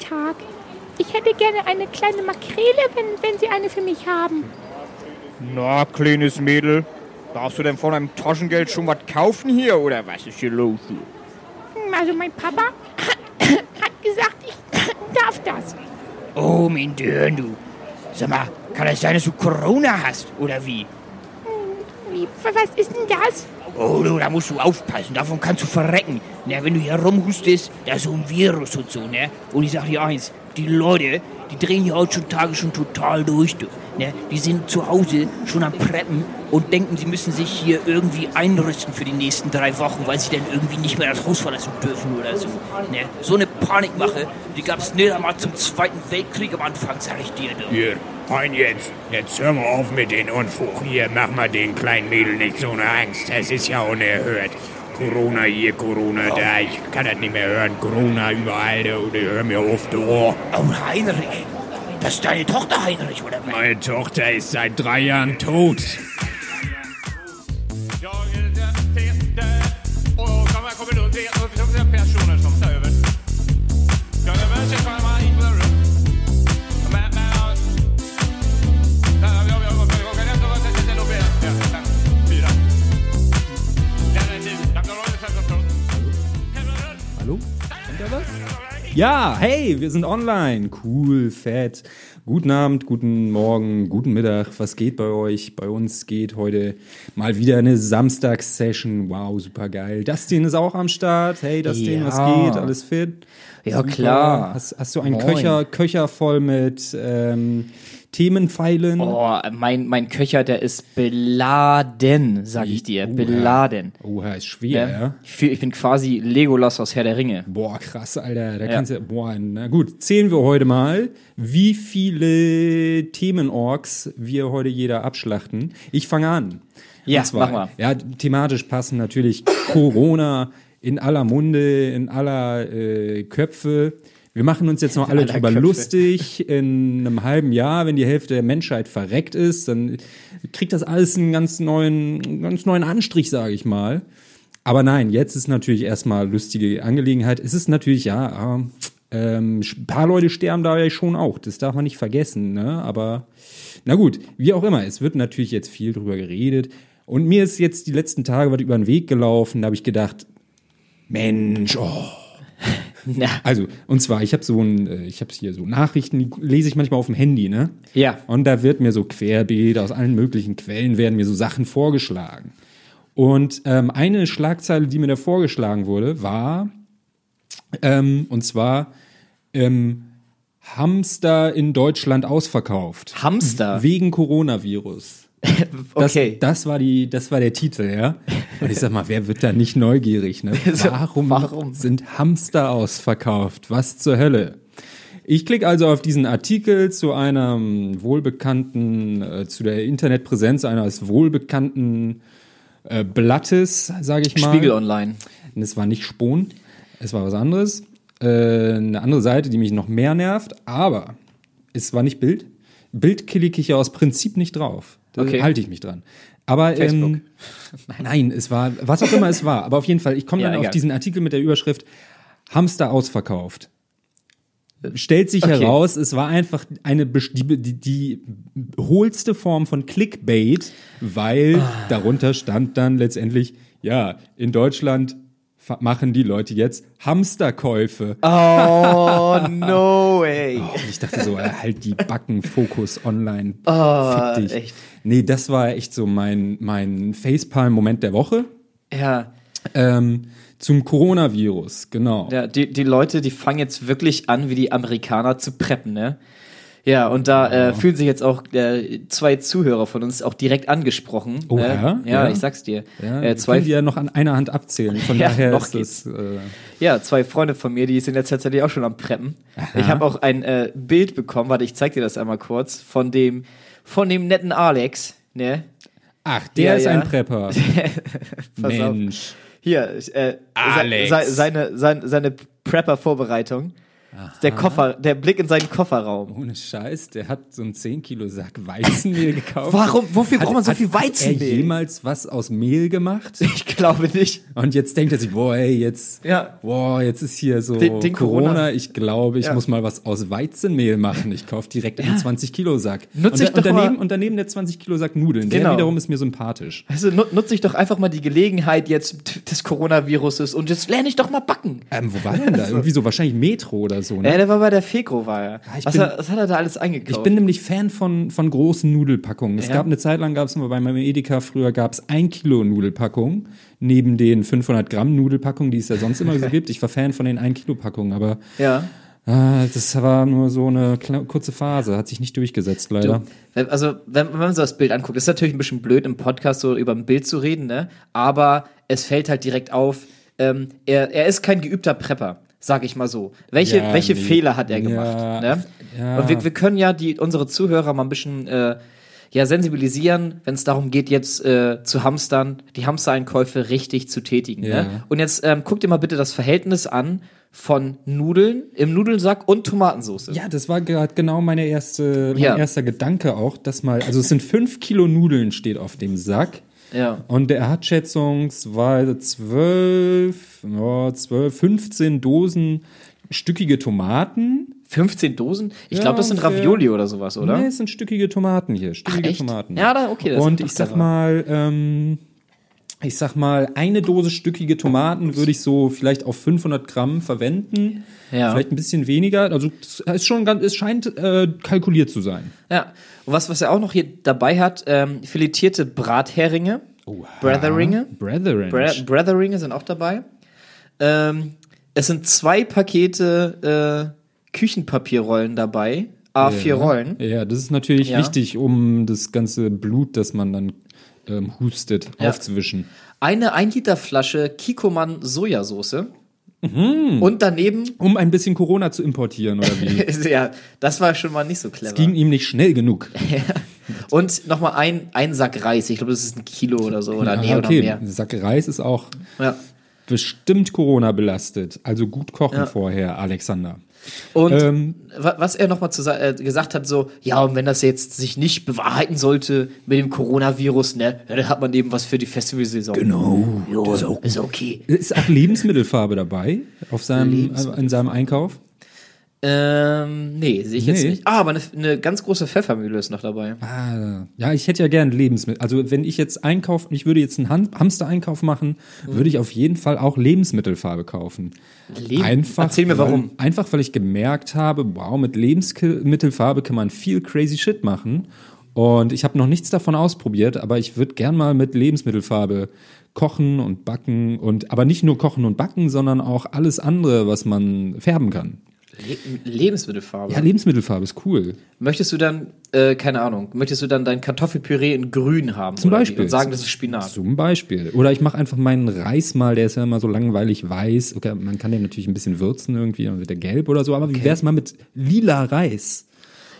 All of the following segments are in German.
Tag. Ich hätte gerne eine kleine Makrele, wenn, wenn Sie eine für mich haben. Na, kleines Mädel, darfst du denn von deinem Taschengeld schon was kaufen hier oder was ist hier los? Hm, Also mein Papa hat gesagt, ich darf das. Oh, mein Dörn, du. Sag mal, kann es sein, dass du Corona hast, oder wie? Wie, was ist denn das? Oh, da musst du aufpassen, davon kannst du verrecken. Na, wenn du hier rumhustest, da ist so ein Virus und so, ne? Und ich sag dir eins, die Leute, die drehen hier heutzutage schon total durch, du. Ne? Die sind zu Hause schon am Preppen und denken, sie müssen sich hier irgendwie einrüsten für die nächsten drei Wochen, weil sie dann irgendwie nicht mehr das Haus verlassen dürfen oder so. Ne? So eine Panikmache, die gab's nicht einmal zum Zweiten Weltkrieg am Anfang, sag ich dir, du. Hier, ein jetzt. Jetzt hör mal auf mit den Unfug. Hier, mach mal den kleinen Mädel nicht so eine Angst. Das ist ja unerhört. Corona hier, Corona da. Ich kann das nicht mehr hören. Corona überall. Du, du, hör mir auf, du. Oh, Heinrich. Das ist deine Tochter, Heinrich, oder was? Meine Tochter ist seit drei Jahren tot. Ja, hey, wir sind online. Cool, fett. Guten Abend, guten Morgen, guten Mittag. Was geht bei euch? Bei uns geht heute mal wieder eine Samstagssession. Wow, super geil. Dustin ist auch am Start. Hey, Dustin, Ja. was geht? Alles fit? Ja, Super. klar. Hast, hast du einen Moin. Köcher, Köcher voll mit ähm, Themenpfeilen? Oh, mein, mein Köcher, der ist beladen, sag ich dir. Oha. Beladen. Oha, ist schwer, ja? Ja. Ich, bin quasi Legolas aus Herr der Ringe. Boah, krass, Alter. Da Ja. kannst du, boah, na gut. Zählen wir heute mal, wie viele Themenorks wir heute jeder abschlachten. Ich fange an. Ja, zwar, mach mal. Ja, thematisch passen natürlich Corona in aller Munde, in aller äh, Köpfe. Wir machen uns jetzt noch alle drüber Köpfe. lustig. In einem halben Jahr, wenn die Hälfte der Menschheit verreckt ist, dann kriegt das alles einen ganz neuen, ganz neuen Anstrich, sage ich mal. Aber nein, jetzt ist natürlich erstmal lustige Angelegenheit. Es ist natürlich, ja, äh, ähm, ein paar Leute sterben da ja schon auch. Das darf man nicht vergessen, ne? Aber na gut, wie auch immer, es wird natürlich jetzt viel drüber geredet. Und mir ist jetzt die letzten Tage was über den Weg gelaufen. Da habe ich gedacht, Mensch, oh. Ja. Also, und zwar, ich habe so ein, äh, ich habe hier so Nachrichten, die lese ich manchmal auf dem Handy, ne? Ja. Und da wird mir so querbeet aus allen möglichen Quellen werden mir so Sachen vorgeschlagen. Und ähm, eine Schlagzeile, die mir da vorgeschlagen wurde, war, ähm, und zwar, ähm, Hamster in Deutschland ausverkauft. Hamster? Wegen Coronavirus. Das, Okay. das war die, das war der Titel, ja. Und ich sag mal, wer wird da nicht neugierig, ne? Warum, Warum? sind Hamster ausverkauft? Was zur Hölle? Ich klicke also auf diesen Artikel zu einem wohlbekannten, äh, zu der Internetpräsenz eines wohlbekannten äh, Blattes, sage ich mal. Spiegel Online. Und es war nicht Spon, es war was anderes. Äh, eine andere Seite, die mich noch mehr nervt, aber es war nicht Bild. Bild klicke ich ja aus Prinzip nicht drauf. Da Okay. halte ich mich dran. Aber ähm, nein, es war, was auch immer es war. Aber auf jeden Fall, ich komme Ja, dann auf egal. diesen Artikel mit der Überschrift Hamster ausverkauft. Stellt sich Okay. heraus, es war einfach eine die, die, die hohlste Form von Clickbait, weil Ah. darunter stand dann letztendlich, ja, in Deutschland machen die Leute jetzt Hamsterkäufe. Oh, no way. Und ich dachte so, halt die Backen, Fokus online. Oh, Fick dich. echt. Nee, das war echt so mein, mein Facepalm-Moment der Woche. Ja. Ähm, zum Coronavirus, genau. Ja, die, die Leute, die fangen jetzt wirklich an, wie die Amerikaner zu preppen, ne? Ja, und da äh, fühlen sich jetzt auch äh, zwei Zuhörer von uns auch direkt angesprochen. Oh, ne? ja? ja? Ich sag's dir. Ja, äh, zwei, können die ja noch an einer Hand abzählen. Von Ja, daher noch ist das. Äh, ja, zwei Freunde von mir, die sind jetzt tatsächlich auch schon am Preppen. Ich habe auch ein äh, Bild bekommen, warte, ich zeig dir das einmal kurz, von dem, von dem netten Alex, ne? ach, der Ja, ist ein Prepper. Pass auf. Mensch. Hier, äh, Alex. se- seine, seine, seine Prepper-Vorbereitung. Der Koffer, der Blick in seinen Kofferraum. Ohne Scheiß, der hat so einen 10 Kilo Sack Weizenmehl gekauft. Warum? Wofür braucht man so hat- viel Hat er Weizenmehl? jemals was aus Mehl gemacht? Ich glaube nicht. Und jetzt denkt er sich, boah, ey, jetzt, Ja. boah, jetzt ist hier so Den- den Corona. Corona. Ich glaube, ich Ja. muss mal was aus Weizenmehl machen. Ich kaufe direkt einen 20 Kilo Sack. Nutz und, ich und doch daneben, mal- und daneben der 20 Kilo Sack Nudeln. Der Genau. wiederum ist mir sympathisch. Also nu- nutze ich doch einfach mal die Gelegenheit jetzt des Coronaviruses und jetzt lerne ich doch mal backen. Ähm, wo war denn da? Irgendwie so wahrscheinlich Metro oder so, Ja, ne? der war bei der Fekro, war er. ich was, bin- hat, was hat er da alles eingekauft? Ich bin nämlich Fan von, von großen Nudelpackungen. Es Ja. gab eine Zeit lang, gab es mal bei meinem Edeka früher, gab es ein Kilo Nudelpackung neben den 500 Gramm Nudelpackungen, die es ja sonst immer so gibt. Ich war Fan von den 1 Kilo Packungen, aber ja. ah, das war nur so eine kurze Phase, hat sich nicht durchgesetzt leider. Wenn- Also, wenn, wenn man so das Bild anguckt, ist natürlich ein bisschen blöd, im Podcast so über ein Bild zu reden, ne? Aber es fällt halt direkt auf, ähm, er, er ist kein geübter Prepper, sag ich mal so. Welche, Ja, welche nee. Fehler hat er gemacht? Ja, Ne? ja. Und wir, wir können ja die, unsere Zuhörer mal ein bisschen äh, ja, sensibilisieren, wenn es darum geht, jetzt äh, zu hamstern, die Hamstereinkäufe richtig zu tätigen. Ne? Und jetzt ähm, guck dir mal bitte das Verhältnis an von Nudeln im Nudelsack und Tomatensauce. Ja, das war gerade genau meine erste, mein erster Gedanke auch, dass mal, also es sind 5 Kilo Nudeln steht auf dem Sack. Ja. Und der hat schätzungsweise 12, ja, 12, 15 Dosen stückige Tomaten. 15 Dosen? Ich Ja, glaube, das sind. Ravioli oder sowas, oder? Nee, es sind stückige Tomaten hier. Stückige echt? Tomaten. Ja, da- okay, das Und ich sag mal, ähm, ich sag mal, eine Dose stückige Tomaten würde ich so vielleicht auf 500 Gramm verwenden. Ja. Vielleicht ein bisschen weniger. Also es ist schon ganz, es scheint äh, kalkuliert zu sein. Ja. Und was, was er auch noch hier dabei hat, ähm, filetierte Bratheringe. Bretheringe. Brethren. Bra Bretheringe sind auch dabei. Ähm, es sind zwei Pakete äh, Küchenpapierrollen dabei. A4 ja. Rollen. Ja, das ist natürlich Ja. wichtig, um das ganze Blut, das man dann ähm, hustet, Ja. aufzuwischen. Eine 1 Liter Flasche Kikoman Sojasauce. Mhm. Und daneben, Um ein bisschen Corona zu importieren, oder wie? ja, das war schon mal nicht so clever. Ging ihm nicht schnell genug. Und nochmal ein, ein Sack Reis. Ich glaube, das ist ein Kilo oder so. Oder nee, Ah, okay, oder mehr. ein Sack Reis ist auch Ja. bestimmt Corona belastet. Also gut kochen Ja. vorher, Alexander. Und Ähm, wa- was er nochmal äh, gesagt hat, so, ja, und wenn das jetzt sich nicht bewahrheiten sollte mit dem Coronavirus, ne, ja, dann hat man eben was für die Festivalsaison. Genau. Jo, ist okay. Ist auch Lebensmittelfarbe dabei auf seinem, in seinem Einkauf? Ähm, nee, sehe ich jetzt Nee. nicht. Ah, aber eine, eine ganz große Pfeffermühle ist noch dabei. Ah, ja, ich hätte ja gern Lebensmittel. Also wenn ich jetzt einkaufe, ich würde jetzt einen Han- Hamster-Einkauf machen, würde ich auf jeden Fall auch Lebensmittelfarbe kaufen. Leben- Einfach, Erzähl mir warum. Weil, einfach, weil ich gemerkt habe, wow, mit Lebensmittelfarbe kann man viel crazy shit machen. Und ich habe noch nichts davon ausprobiert, aber ich würde gern mal mit Lebensmittelfarbe kochen und backen und aber nicht nur kochen und backen, sondern auch alles andere, was man färben kann. Le Lebensmittelfarbe. Ja, Lebensmittelfarbe ist cool. Möchtest du dann, äh, keine Ahnung, möchtest du dann dein Kartoffelpüree in grün haben? Zum oder wie? Beispiel. Und sagen, das ist Spinat. Zum Beispiel. Oder ich mache einfach meinen Reis mal, der ist ja immer so langweilig weiß. Okay, man kann den natürlich ein bisschen würzen irgendwie, dann wird der gelb oder so. Aber wie wär's mal mit lila Reis?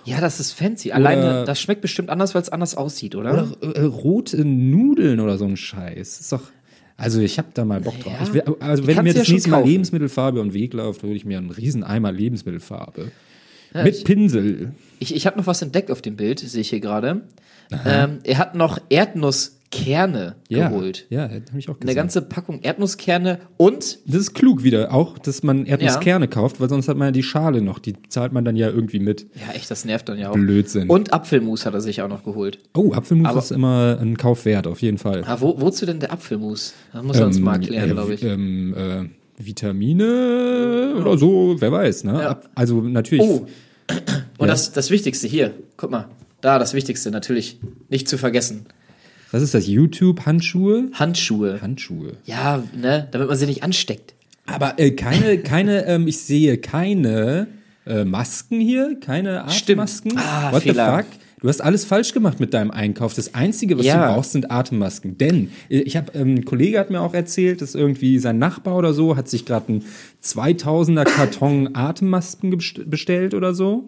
Ja, das ist fancy. Alleine, das schmeckt bestimmt anders, weil es anders aussieht, oder? Oder äh, rote Nudeln oder so ein Scheiß. Ist doch. Also ich habe da mal Bock drauf. Ja. Will, also wenn mir ja das schon nächste Mal kaufen. Lebensmittelfarbe und Weg läuft, würde ich mir einen riesen Eimer Lebensmittelfarbe. Ja, mit ich- Pinsel. Ich, ich habe noch was entdeckt auf dem Bild, sehe ich hier gerade. Ähm, er hat noch Erdnusskerne Ja, geholt. ja, habe ich auch gesehen. Eine ganze Packung Erdnusskerne und das ist klug wieder, auch, dass man Erdnusskerne kauft, weil sonst hat man ja die Schale noch. Die zahlt man dann ja irgendwie mit. ja, echt, das nervt dann ja auch. Blödsinn. Und Apfelmus hat er sich auch noch geholt. Oh, Apfelmus Aber- ist immer ein Kauf wert, auf jeden Fall. Ah, wo, wozu denn der Apfelmus? Das muss er uns mal erklären, äh, glaube ich. Ähm, äh, Vitamine oder so, wer weiß, ne? Ja. Also natürlich. Oh, und das, das Wichtigste hier, guck mal, da das Wichtigste natürlich, nicht zu vergessen. Was ist das? YouTube-Handschuhe? Handschuhe. Handschuhe. Ja, ne, damit man sie nicht ansteckt. Aber äh, keine, keine, ähm, ich sehe keine äh, Masken hier, keine Stimmt. Atemmasken. Ah, What Fehler. the fuck? Du hast alles falsch gemacht mit deinem Einkauf. Das Einzige, was Ja. du brauchst, sind Atemmasken. Denn äh, ich habe, ähm, ein Kollege hat mir auch erzählt, dass irgendwie sein Nachbar oder so hat sich gerade einen 2000er Karton Atemmasken bestellt oder so.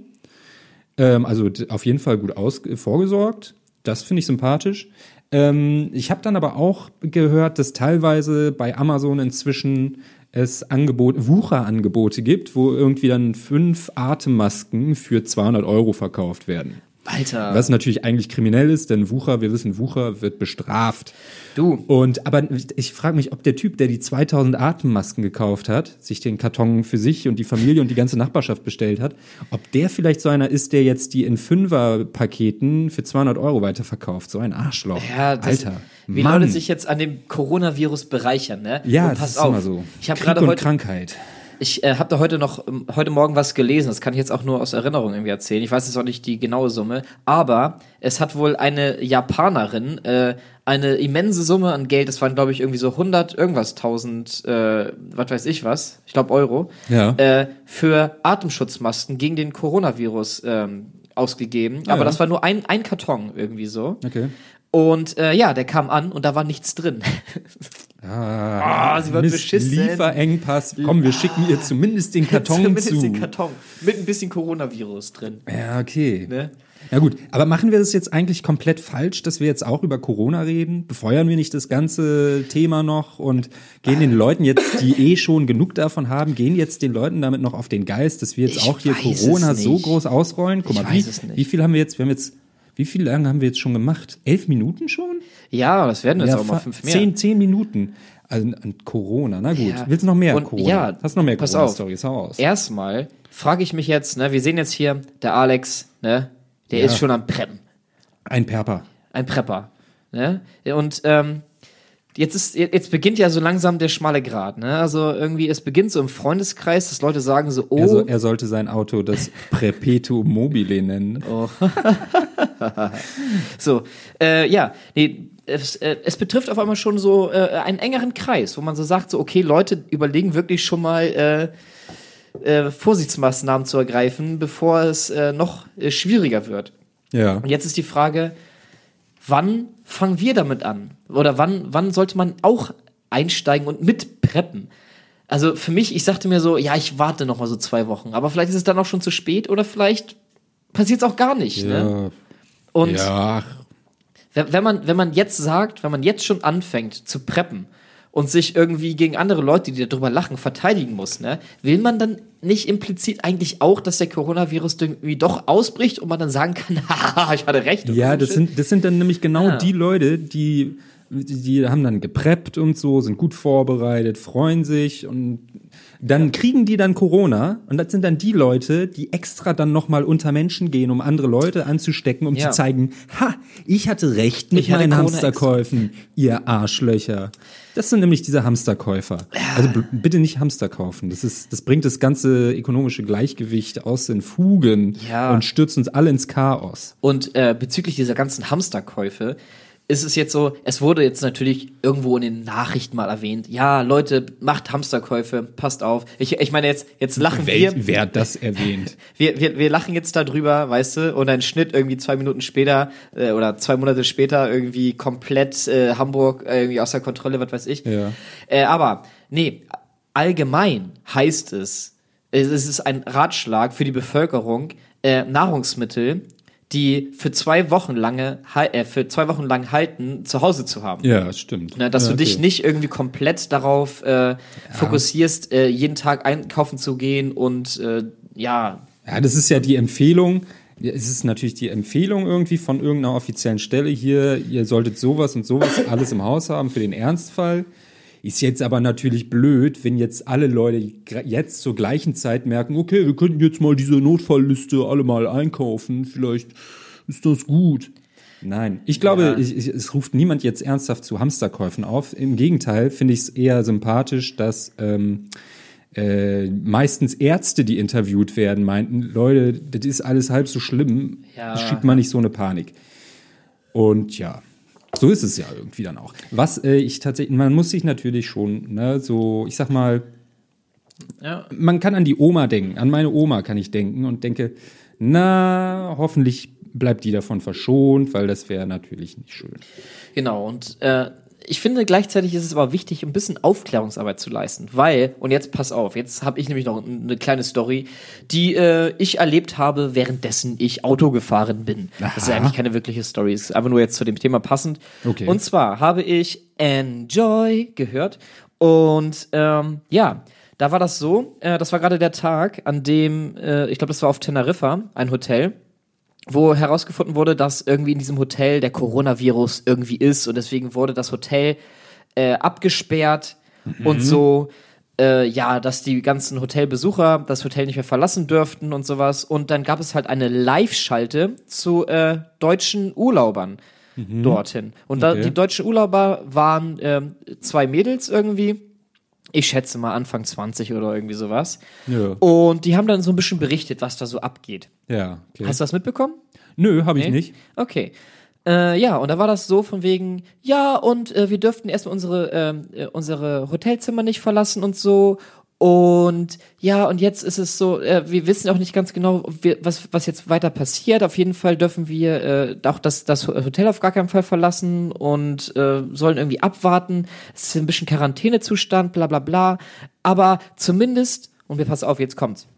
Ähm, also auf jeden Fall gut aus vorgesorgt. Das finde ich sympathisch. Ähm, ich habe dann aber auch gehört, dass teilweise bei Amazon inzwischen es Angebot, Wucherangebote gibt, wo irgendwie dann fünf Atemmasken für 200 Euro verkauft werden. Alter. Was natürlich eigentlich kriminell ist, denn Wucher, wir wissen, Wucher wird bestraft. Du. Und aber ich frage mich, ob der Typ, der die 2000 Atemmasken gekauft hat, sich den Karton für sich und die Familie und die ganze Nachbarschaft bestellt hat, ob der vielleicht so einer ist, der jetzt die in Fünfer-Paketen für 200 Euro weiterverkauft. So ein Arschloch. Ja, das, Alter. wie Mann. Leute sich jetzt an dem Coronavirus bereichern, ne? ja, Und das pass ist auf. immer so. Ich habe gerade heute Krankheit. Ich äh, habe da heute noch ähm, heute Morgen was gelesen. Das kann ich jetzt auch nur aus Erinnerung irgendwie erzählen. Ich weiß jetzt auch nicht die genaue Summe, aber es hat wohl eine Japanerin äh, eine immense Summe an Geld. Das waren glaube ich irgendwie so 100 irgendwas 1000, äh, was weiß ich was. Ich glaube Euro. Ja. Äh, für Atemschutzmasken gegen den Coronavirus ähm, ausgegeben. aber ja. das war nur ein ein Karton irgendwie so. Okay. Und äh, ja, der kam an und da war nichts drin. Ah, sie wird Mist, beschissen. Lieferengpass. Komm, wir schicken ihr zumindest den Karton Zumindest zu. den Karton mit ein bisschen Coronavirus drin. Ja, okay. Ne? Ja gut, aber machen wir das jetzt eigentlich komplett falsch, dass wir jetzt auch über Corona reden? Befeuern wir nicht das ganze Thema noch und gehen den Leuten jetzt, die eh schon genug davon haben, gehen jetzt den Leuten damit noch auf den Geist, dass wir jetzt Ich auch hier Corona so groß ausrollen? Guck mal, wie, weiß es nicht. wie viel haben wir jetzt? Wir haben jetzt, wie viel lange haben wir jetzt schon gemacht? Elf Minuten schon? Ja, das werden jetzt auch mal fünf mehr. Zehn, zehn Minuten. Also an Corona, na gut. Ja. Willst du noch mehr Und Corona? ja, Hast du noch mehr Corona-Stories? Hau aus. Erstmal frage ich mich jetzt, ne, wir sehen jetzt hier, der Alex, ne, der Ja. ist schon am Preppen. Ein Perper. Ein Prepper. Ne? Und ähm, jetzt ist, jetzt beginnt ja so langsam der schmale Grat, ne? Also irgendwie, es beginnt so im Freundeskreis, dass Leute sagen so, oh, Er, so, er sollte sein Auto das Perpetuum mobile nennen. So, äh, ja, nee, es, äh, es betrifft auf einmal schon so äh, einen engeren Kreis, wo man so sagt, so, okay, Leute überlegen wirklich schon mal äh, äh, Vorsichtsmaßnahmen zu ergreifen, bevor es äh, noch äh, schwieriger wird. Ja. Und jetzt ist die Frage, wann fangen wir damit an? Oder wann, wann sollte man auch einsteigen und mitpreppen? Also für mich, ich sagte mir so, ja, ich warte noch mal so zwei Wochen, aber vielleicht ist es dann auch schon zu spät oder vielleicht passiert es auch gar nicht. Ne? Ja. Und ja, wenn wenn man, wenn man jetzt sagt, wenn man jetzt schon anfängt zu preppen und sich irgendwie gegen andere Leute, die darüber lachen, verteidigen muss, ne, will man dann nicht implizit eigentlich auch, dass der Coronavirus irgendwie doch ausbricht und man dann sagen kann, haha, ich hatte recht. Ja, das sind, das sind dann nämlich genau Ah. die Leute, die, die, haben dann gepreppt und so, sind gut vorbereitet, freuen sich und dann kriegen die dann Corona und das sind dann die Leute, die extra dann nochmal unter Menschen gehen, um andere Leute anzustecken, um Ja. zu zeigen, ha, ich hatte recht mit hatte meinen Corona Hamsterkäufen, ihr Arschlöcher. Das sind nämlich diese Hamsterkäufer. Also bitte nicht Hamster kaufen. Das ist, das bringt das ganze ökonomische Gleichgewicht aus den Fugen Ja. und stürzt uns alle ins Chaos. Und äh, bezüglich dieser ganzen Hamsterkäufe ist es jetzt so, es wurde jetzt natürlich irgendwo in den Nachrichten mal erwähnt, ja, Leute, macht Hamsterkäufe, passt auf. Ich, ich meine, jetzt, jetzt lachen wir. Wer, wer hat das erwähnt? wir, wir, wir lachen jetzt darüber, weißt du, und ein Schnitt irgendwie zwei Minuten später äh, oder zwei Monate später irgendwie komplett äh, Hamburg äh, irgendwie außer Kontrolle, was weiß ich. Ja. Äh, aber nee, allgemein heißt es, es es ist ein Ratschlag für die Bevölkerung, äh, Nahrungsmittel, die für zwei Wochen lange äh, für zwei Wochen lang halten, zu Hause zu haben. Ja, das stimmt. Ne, dass ja, du dich okay. nicht irgendwie komplett darauf äh, fokussierst, äh, jeden Tag einkaufen zu gehen und äh, ja, Ja, das ist ja die Empfehlung. Ja, Es ist natürlich die Empfehlung irgendwie von irgendeiner offiziellen Stelle hier, ihr solltet sowas und sowas alles im Haus haben für den Ernstfall. Ist jetzt aber natürlich blöd, wenn jetzt alle Leute jetzt zur gleichen Zeit merken, okay, wir könnten jetzt mal diese Notfallliste alle mal einkaufen, vielleicht ist das gut. Nein, ich glaube, Ja. ich, ich, es ruft niemand jetzt ernsthaft zu Hamsterkäufen auf. Im Gegenteil finde ich es eher sympathisch, dass ähm, äh, meistens Ärzte, die interviewt werden, meinten, Leute, das ist alles halb so schlimm, Ja. schiebt mal nicht so eine Panik. Und ja, so ist es ja irgendwie dann auch. Was äh, ich tatsächlich, man muss sich natürlich schon, ne, so, ich sag mal, ja. man kann an die Oma denken, an meine Oma kann ich denken und denke, na, hoffentlich bleibt die davon verschont, weil das wäre natürlich nicht schön. Genau, und äh, ich finde gleichzeitig ist es aber wichtig, ein bisschen Aufklärungsarbeit zu leisten, weil, und jetzt pass auf, jetzt habe ich nämlich noch eine kleine Story, die äh, ich erlebt habe, währenddessen ich Auto gefahren bin. Das ist Aha. eigentlich keine wirkliche Story, ist einfach nur jetzt zu dem Thema passend. Okay. Und zwar habe ich Enjoy gehört Und ähm, ja, da war das so, äh, das war gerade der Tag, an dem, äh, ich glaube, das war auf Teneriffa, ein Hotel, wo herausgefunden wurde, dass irgendwie in diesem Hotel der Coronavirus irgendwie ist und deswegen wurde das Hotel äh, abgesperrt und so, äh, ja, dass die ganzen Hotelbesucher das Hotel nicht mehr verlassen dürften und sowas. Und dann gab es halt eine Live-Schalte zu äh, deutschen Urlaubern dorthin. Und da, Okay. die deutschen Urlauber waren ähm, zwei Mädels irgendwie. Ich schätze mal Anfang 20 oder irgendwie sowas. Ja. Und die haben dann so ein bisschen berichtet, was da so abgeht. Ja, okay. Hast du das mitbekommen? Nö, habe ich Nee? nicht. Okay. Äh, ja, und da war das so von wegen, ja, und äh, wir dürften erstmal unsere, ähm, äh, unsere Hotelzimmer nicht verlassen und so. Und ja, und jetzt ist es so, äh, wir wissen auch nicht ganz genau, wie, was, was jetzt weiter passiert. Auf jeden Fall dürfen wir äh, auch das, das Hotel auf gar keinen Fall verlassen und äh, sollen irgendwie abwarten. Es ist ein bisschen Quarantänezustand, bla bla bla. Aber zumindest, und wir passen auf, jetzt kommt's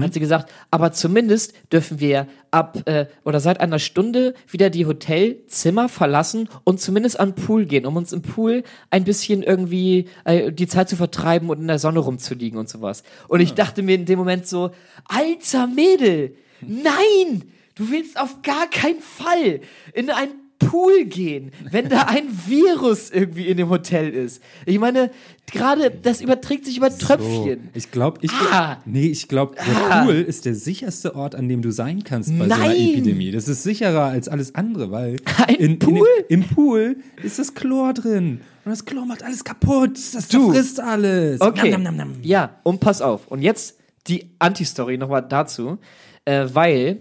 hat sie gesagt, aber zumindest dürfen wir ab äh, oder seit einer Stunde wieder die Hotelzimmer verlassen und zumindest an den Pool gehen, um uns im Pool ein bisschen irgendwie äh, die Zeit zu vertreiben und in der Sonne rumzuliegen und sowas. Und ich dachte mir in dem Moment so, alter Mädel, nein, du willst auf gar keinen Fall in einen Pool gehen, wenn da ein Virus irgendwie in dem Hotel ist. Ich meine, gerade das überträgt sich über Tröpfchen. So, ich glaube, ich, Ah. nee, ich glaube, der Pool ist der sicherste Ort, an dem du sein kannst bei so einer Nein. Epidemie. Das ist sicherer als alles andere, weil Ein in, in Pool? dem, im Pool ist das Chlor drin und das Chlor macht alles kaputt. Das Du. frisst alles. Okay. Nam, nam, nam. Ja, und pass auf. Und jetzt die Anti-Story nochmal dazu, äh, weil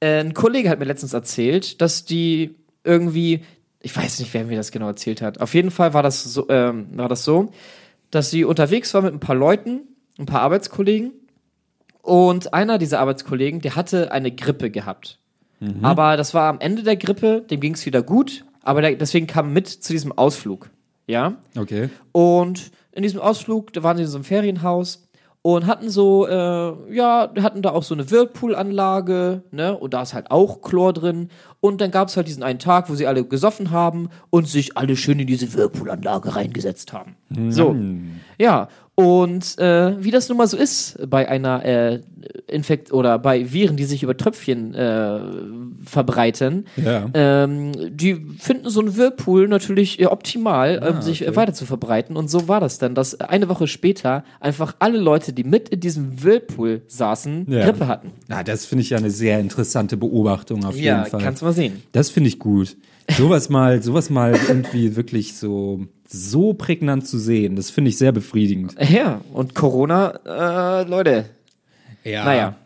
äh, ein Kollege hat mir letztens erzählt, dass die irgendwie, ich weiß nicht, wer mir das genau erzählt hat. Auf jeden Fall war das so, ähm, war das so, dass sie unterwegs war mit ein paar Leuten, ein paar Arbeitskollegen. Und einer dieser Arbeitskollegen, der hatte eine Grippe gehabt. Aber das war am Ende der Grippe, dem ging es wieder gut, aber der, deswegen kam er mit zu diesem Ausflug. Ja. Okay. Und in diesem Ausflug, da waren sie in so einem Ferienhaus und hatten so, äh, ja, hatten da auch so eine Whirlpool-Anlage, ne, und da ist halt auch Chlor drin. Und dann gab es halt diesen einen Tag, wo sie alle gesoffen haben und sich alle schön in diese Whirlpool-Anlage reingesetzt haben. So, ja. Und äh, wie das nun mal so ist bei einer äh, Infekt oder bei Viren, die sich über Tröpfchen äh, verbreiten, Ja. ähm, die finden so einen Whirlpool natürlich äh, optimal, Ah, ähm, sich äh, weiter zu verbreiten. Und so war das dann, dass eine Woche später einfach alle Leute, die mit in diesem Whirlpool saßen, Ja. Grippe hatten. Na, das finde ich ja eine sehr interessante Beobachtung auf jeden Fall. kannst du mal sehen. Das finde ich gut. Sowas mal, sowas mal irgendwie wirklich so, so prägnant zu sehen, das finde ich sehr befriedigend. Ja, und Corona, äh, Leute, Ja. naja.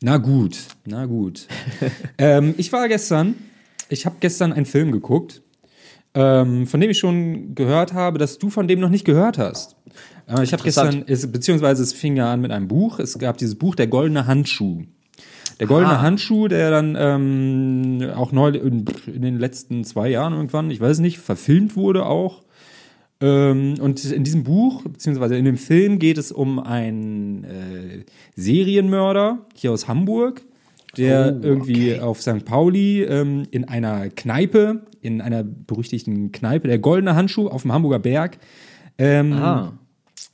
Na gut, na gut. ähm, ich war gestern, ich habe gestern einen Film geguckt, ähm, von dem ich schon gehört habe, dass du von dem noch nicht gehört hast. Äh, ich habe gestern, es, beziehungsweise es fing ja an mit einem Buch. Es gab dieses Buch Der goldene Handschuh. Der goldene Ah. Handschuh, der dann ähm, auch neu in, in den letzten zwei Jahren irgendwann, ich weiß nicht, verfilmt wurde auch. Ähm, und in diesem Buch, beziehungsweise in dem Film, geht es um einen äh, Serienmörder hier aus Hamburg, der Oh, irgendwie okay. auf St. Pauli ähm, in einer Kneipe, in einer berüchtigten Kneipe, der Goldene Handschuh auf dem Hamburger Berg. Ähm, Ah.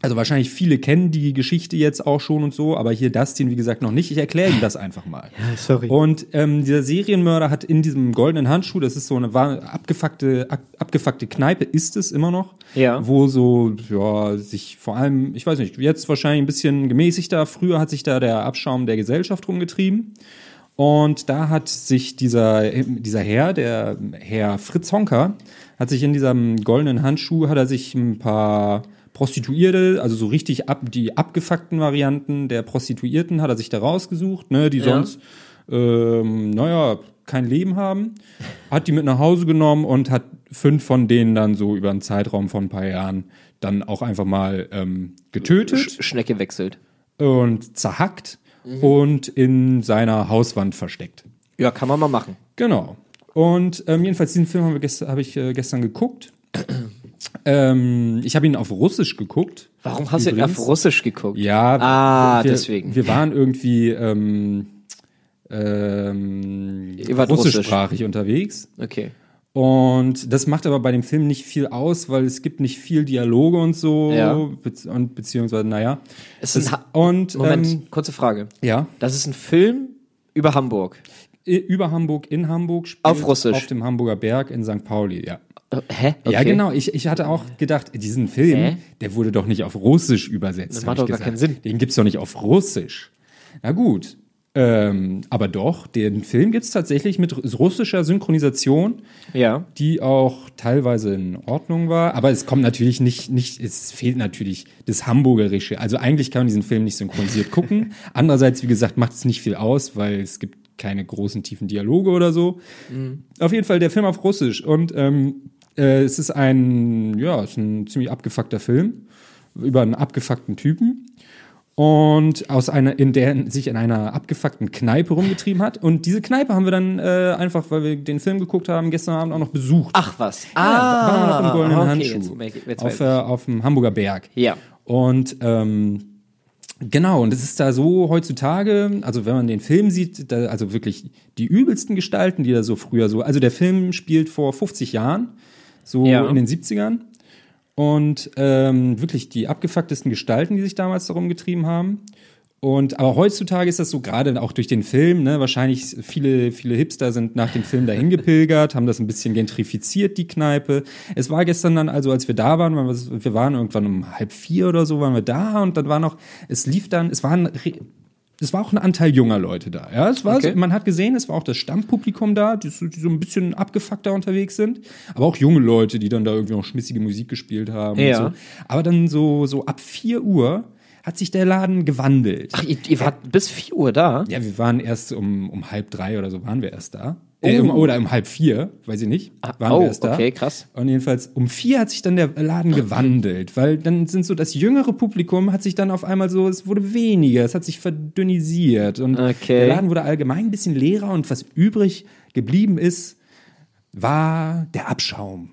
Also wahrscheinlich viele kennen die Geschichte jetzt auch schon und so, aber hier Dustin, wie gesagt, noch nicht. Ich erkläre ihm das einfach mal. sorry. Und ähm, dieser Serienmörder hat in diesem goldenen Handschuh, das ist so eine abgefuckte, ab, abgefuckte Kneipe, ist es immer noch, Ja. wo so, ja, sich vor allem, ich weiß nicht, jetzt wahrscheinlich ein bisschen gemäßigter, früher hat sich da der Abschaum der Gesellschaft rumgetrieben. Und da hat sich dieser, dieser Herr, der Herr Fritz Honker, hat sich in diesem goldenen Handschuh, hat er sich ein paar Prostituierte, also so richtig ab, die abgefuckten Varianten der Prostituierten hat er sich da rausgesucht, ne, die Ja. sonst, ähm, naja, kein Leben haben, hat die mit nach Hause genommen und hat fünf von denen dann so über einen Zeitraum von ein paar Jahren dann auch einfach mal ähm, getötet Sch Schnecke wechselt. und zerhackt und in seiner Hauswand versteckt. Ja, kann man mal machen. Genau. Und ähm, jedenfalls diesen Film habe hab ich äh, gestern geguckt. Ähm, ich habe ihn auf Russisch geguckt. Warum hast du ihn Übrigens. auf Russisch geguckt? Ja, Ah, wir, deswegen. Wir waren irgendwie ähm, ähm, russischsprachig unterwegs. Okay. Und das macht aber bei dem Film nicht viel aus, weil es gibt nicht viel Dialoge und so. Ja. Bezieh- und beziehungsweise, naja. Es ist ein Ha- und Moment, Ähm, kurze Frage. ja, Das ist ein Film über Hamburg. über Hamburg, in Hamburg. Spielt, Auf Russisch. Auf dem Hamburger Berg in St. Pauli, ja. Äh, Hä? Ja, Okay. genau. Ich, ich hatte auch gedacht, diesen Film, Hä? der wurde doch nicht auf Russisch übersetzt. Das macht doch gar gesagt. keinen Sinn. Den gibt's doch nicht auf Russisch. Na gut. Ähm, aber doch, den Film gibt's tatsächlich mit russischer Synchronisation, Ja. die auch teilweise in Ordnung war. Aber es kommt natürlich nicht, nicht, es fehlt natürlich das Hamburgerische. Also eigentlich kann man diesen Film nicht synchronisiert gucken. Andererseits, wie gesagt, macht es nicht viel aus, weil es gibt keine großen tiefen Dialoge oder so. Auf jeden Fall der Film auf Russisch. Und ähm, äh, es ist ein, ja, es ist ein ziemlich abgefuckter Film über einen abgefuckten Typen. Und aus einer, in der sich in einer abgefuckten Kneipe rumgetrieben hat. Und diese Kneipe haben wir dann äh, einfach, weil wir den Film geguckt haben, gestern Abend auch noch besucht. Ach was. Ja, waren wir noch im goldenen Ah, okay, Handschuh. jetzt jetzt auf, äh, auf dem Hamburger Berg. Ja. Und ähm, genau, und es ist da so heutzutage, also wenn man den Film sieht, da, also wirklich die übelsten Gestalten, die da so früher so, also der Film spielt vor 50 Jahren, so Ja. in den 70ern. Und ähm, wirklich die abgefucktesten Gestalten, die sich damals darum getrieben haben. Und aber heutzutage ist das so gerade auch durch den Film, ne, wahrscheinlich viele, viele Hipster sind nach dem Film dahin gepilgert, haben das ein bisschen gentrifiziert, die Kneipe. Es war gestern dann, also als wir da waren, wir, waren irgendwann um halb vier oder so, waren wir da und dann war noch, es lief dann, es waren re- es war auch ein Anteil junger Leute da. Ja, es war Okay. so, man hat gesehen, es war auch das Stammpublikum da, die so, die so ein bisschen abgefuckter unterwegs sind, aber auch junge Leute, die dann da irgendwie noch schmissige Musik gespielt haben. Ja. So. Aber dann so, so ab 4 Uhr hat sich der Laden gewandelt. Ach, ihr, ihr wart bis 4 Uhr da? Ja, wir waren erst um, um halb drei oder so waren wir erst da. Äh, um, oder um halb vier, weiß ich nicht, waren oh, wir erst da. okay, krass. Und jedenfalls um vier hat sich dann der Laden gewandelt, weil dann sind so das jüngere Publikum hat sich dann auf einmal so, es wurde weniger, es hat sich verdünnisiert und Okay. der Laden wurde allgemein ein bisschen leerer und was übrig geblieben ist, war der Abschaum.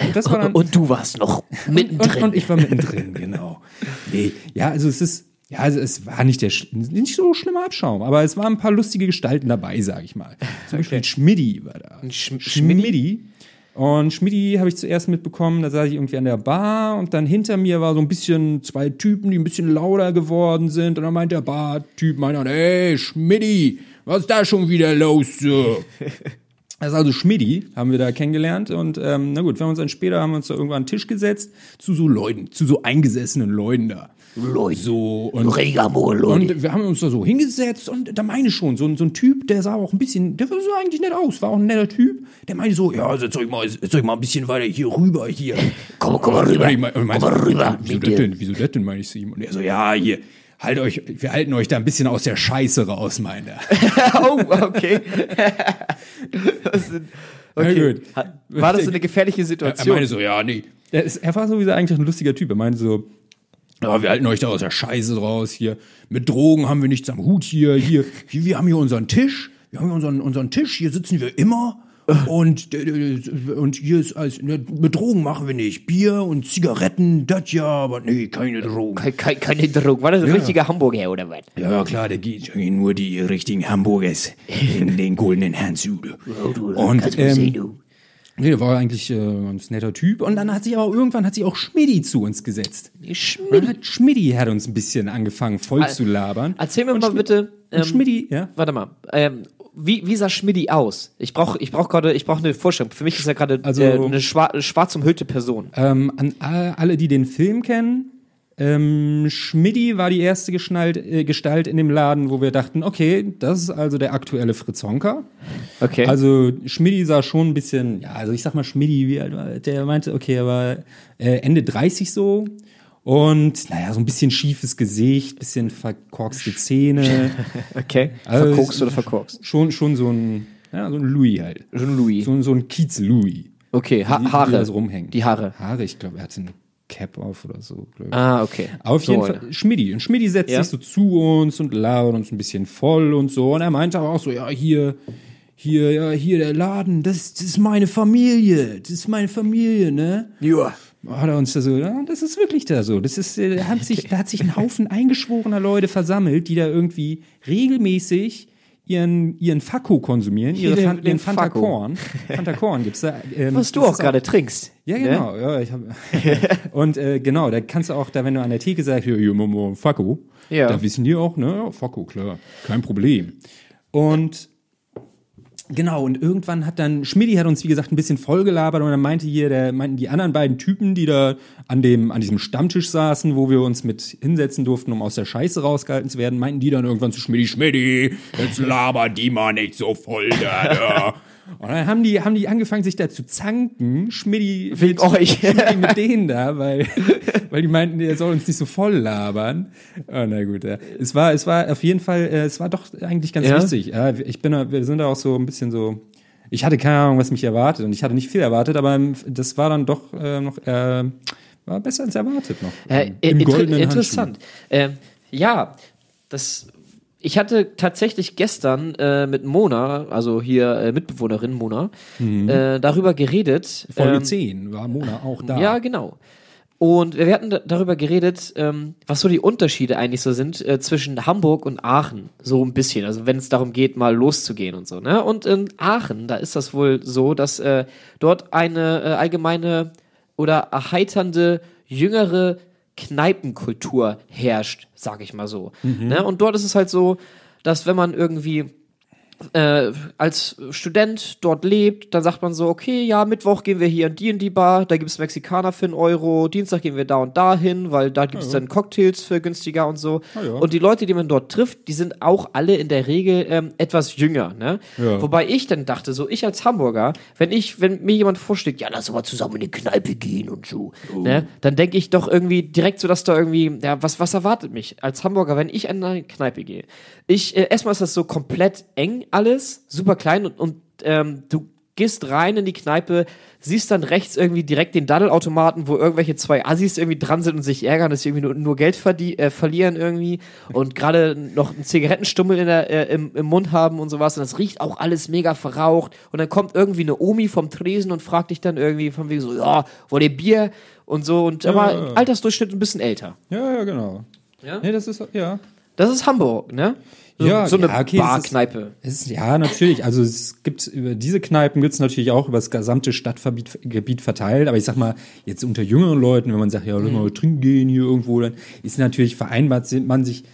Und das war dann, Und du warst noch und, mittendrin. und ich war mittendrin, genau. Nee, ja, also es ist, ja, also es war nicht der sch- nicht so schlimmer Abschaum, aber es waren ein paar lustige Gestalten dabei, sag ich mal. Zum Beispiel Schmidti war da. Schm- Schmidti. Und Schmidti habe ich zuerst mitbekommen, da saß ich irgendwie an der Bar und dann hinter mir war so ein bisschen zwei Typen, die ein bisschen lauter geworden sind. Und dann meint der Bar-Typ, meint dann, ey, Schmidti, was ist da schon wieder los? So? Das ist also Schmidti, haben wir da kennengelernt. Und ähm, na gut, wir haben uns dann später haben wir uns da irgendwann an den Tisch gesetzt zu so Leuten, zu so eingesessenen Leuten da. Leute. So, und, und wir haben uns da so hingesetzt und da meine ich schon, so, ein- so ein Typ, der sah auch ein bisschen, der sah eigentlich nett aus, war auch ein netter Typ. Der meinte so, ja, setzt euch mal, setzt euch mal ein bisschen weiter hier rüber, hier. Komm, komm mal rüber. Und ich mein- Komm mal rüber Wieso das denn? Wieso das denn, meine ich zu ihm. Und er so, ja, hier, halt euch, wir halten euch da ein bisschen aus der Scheiße raus, meint er. oh, okay. Das sind- okay. War das so eine gefährliche Er Situation? meinte so, ja, nee. Er, ist, er war sowieso eigentlich ein lustiger Typ. Er meinte so, ja, wir halten euch da aus der Scheiße raus hier. Mit Drogen haben wir nichts am Hut hier. Hier, hier wir haben hier unseren Tisch. Wir haben hier unseren, unseren Tisch. Hier sitzen wir immer. Und, äh, und hier ist alles, ne, mit Drogen machen wir nicht. Bier und Zigaretten, das ja, aber nee, keine Drogen. Ke- ke- keine Drogen. War das ein richtiger Hamburger oder was? Ja, ja, klar, da geht nur die richtigen Hamburgers in den goldenen Handschuhen. Und, ähm, Nee, der war eigentlich äh, ein ganz netter Typ. Und dann hat sich aber irgendwann hat sich auch Schmidti zu uns gesetzt. Schmidti. Hat Schmidti hat uns ein bisschen angefangen voll zu labern. Erzähl mir Und mal Schmi- bitte. Ähm, Schmidti, ja. Warte mal. Ähm, wie, wie sah Schmidti aus? Ich brauche ich brauch gerade ich brauch eine Vorstellung. Für mich ist er gerade Also- äh, eine schwar schwarz umhüllte Person. Ähm, an all- alle, die den Film kennen, ähm, Schmidti war die erste Geschnallt, äh, Gestalt in dem Laden, wo wir dachten, okay, das ist also der aktuelle Fritz Honka. Okay. Also Schmidti sah schon ein bisschen, ja, also ich sag mal Schmidti, wie alt war, der meinte, okay, er war äh, Ende 30 so und naja, so ein bisschen schiefes Gesicht, bisschen verkorkste Zähne. okay. Also, Verkorkst oder verkorkst? Schon, schon so ein, ja, so ein Louis halt. Schon Louis. So, ein- so ein Kiez-Louis. Okay, ha Die- die Haare. so rumhängen. Die Haare. Haare, ich glaube, er hatte eine Cap auf oder so. glaub ich. Ah, okay. Auf So, jeden Fall, Schmidti. Und Schmidti setzt Ja. sich so zu uns und labert uns ein bisschen voll und so. Und er meinte aber auch so, ja, hier, hier, ja, hier der Laden, das, das ist meine Familie. Das ist meine Familie, ne? Ja. Hat er uns da so, ja, das ist wirklich da so. Das ist, äh, da hat sich, da hat sich ein Haufen eingeschworener Leute versammelt, die da irgendwie regelmäßig ihren, ihren Fakko konsumieren, ihre Fan, ihren Fanta. Korn. Fanta Korn gibt's da. Ähm, Was du auch gerade trinkst. Ja, ne? genau. Ja, ich hab, und äh, genau, da kannst du auch, da wenn du an der Theke sagst, hier, hier, Momo, Fakko, Ja. da wissen die auch, ne, ja, Fakko, klar, kein Problem. Und genau, und irgendwann hat dann, Schmidti hat uns, wie gesagt, ein bisschen vollgelabert und dann meinte hier, der, meinten die anderen beiden Typen, die da an dem, an diesem Stammtisch saßen, wo wir uns mit hinsetzen durften, um aus der Scheiße rausgehalten zu werden, meinten die dann irgendwann zu Schmidti, Schmidti, jetzt laber die mal nicht so voll da, da. Und dann haben die, haben die angefangen, sich da zu zanken, Schmidti Wegen euch. Schmidti mit denen da, weil, weil die meinten, er soll uns nicht so voll labern. Oh, na gut, ja. Es war, es war auf jeden Fall, äh, es war doch eigentlich ganz Ja? lustig. Ja, ich bin, da- wir sind da auch so ein bisschen so, ich hatte keine Ahnung, was mich erwartet und ich hatte nicht viel erwartet, aber das war dann doch äh, noch, äh, war besser als erwartet noch. Äh, Im inter goldenen interessant. Ähm, ja, das. Ich hatte tatsächlich gestern äh, mit Mona, also hier äh, Mitbewohnerin Mona, äh, darüber geredet. Folge ähm, 10 war Mona auch da. Ja, genau. Und wir hatten da- darüber geredet, ähm, was so die Unterschiede eigentlich so sind äh, zwischen Hamburg und Aachen. So ein bisschen. Also wenn es darum geht, mal loszugehen und so. Ne? Und in Aachen, da ist das wohl so, dass äh, dort eine äh, allgemeine oder erheiternde, jüngere Kneipenkultur herrscht, sag ich mal so. Ne? Und dort ist es halt so, dass wenn man irgendwie äh, als Student dort lebt, dann sagt man so, okay, ja, Mittwoch gehen wir hier in die in die Bar, da gibt's Mexikaner für einen Euro, Dienstag gehen wir da und da hin, weil da gibt's dann Cocktails für günstiger und so. ja. Und die Leute, die man dort trifft, die sind auch alle in der Regel ähm, etwas jünger, ne? Ja. Wobei ich dann dachte, so ich als Hamburger, wenn ich, wenn mir jemand vorschlägt, ja, lass uns mal zusammen in die Kneipe gehen und so, ne? Dann denke ich doch irgendwie direkt so, dass da irgendwie, ja, was, was erwartet mich als Hamburger, wenn ich in eine Kneipe gehe? Ich, äh, erstmal ist das so komplett eng alles, super klein und, und ähm, du gehst rein in die Kneipe, siehst dann rechts irgendwie direkt den Daddelautomaten, wo irgendwelche zwei Assis irgendwie dran sind und sich ärgern, dass sie irgendwie nur, nur Geld äh, verlieren irgendwie und gerade noch einen Zigarettenstummel in der, äh, im, im Mund haben und sowas und das riecht auch alles mega verraucht und dann kommt irgendwie eine Omi vom Tresen und fragt dich dann irgendwie von wegen so, ja, wollt ihr Bier und so und aber ja, ja. Altersdurchschnitt ein bisschen älter. Ja, ja, genau. Ja? Nee, das ist, ja. Das ist Hamburg, ne? So, Ja, so eine ja, okay, Barkneipe. Ja, natürlich. Also es gibt über diese Kneipen gibt es natürlich auch über das gesamte Stadtgebiet Gebiet verteilt. Aber ich sag mal, jetzt unter jüngeren Leuten, wenn man sagt, ja, lass mal trinken gehen hier irgendwo, dann ist natürlich vereinbart, sind man sich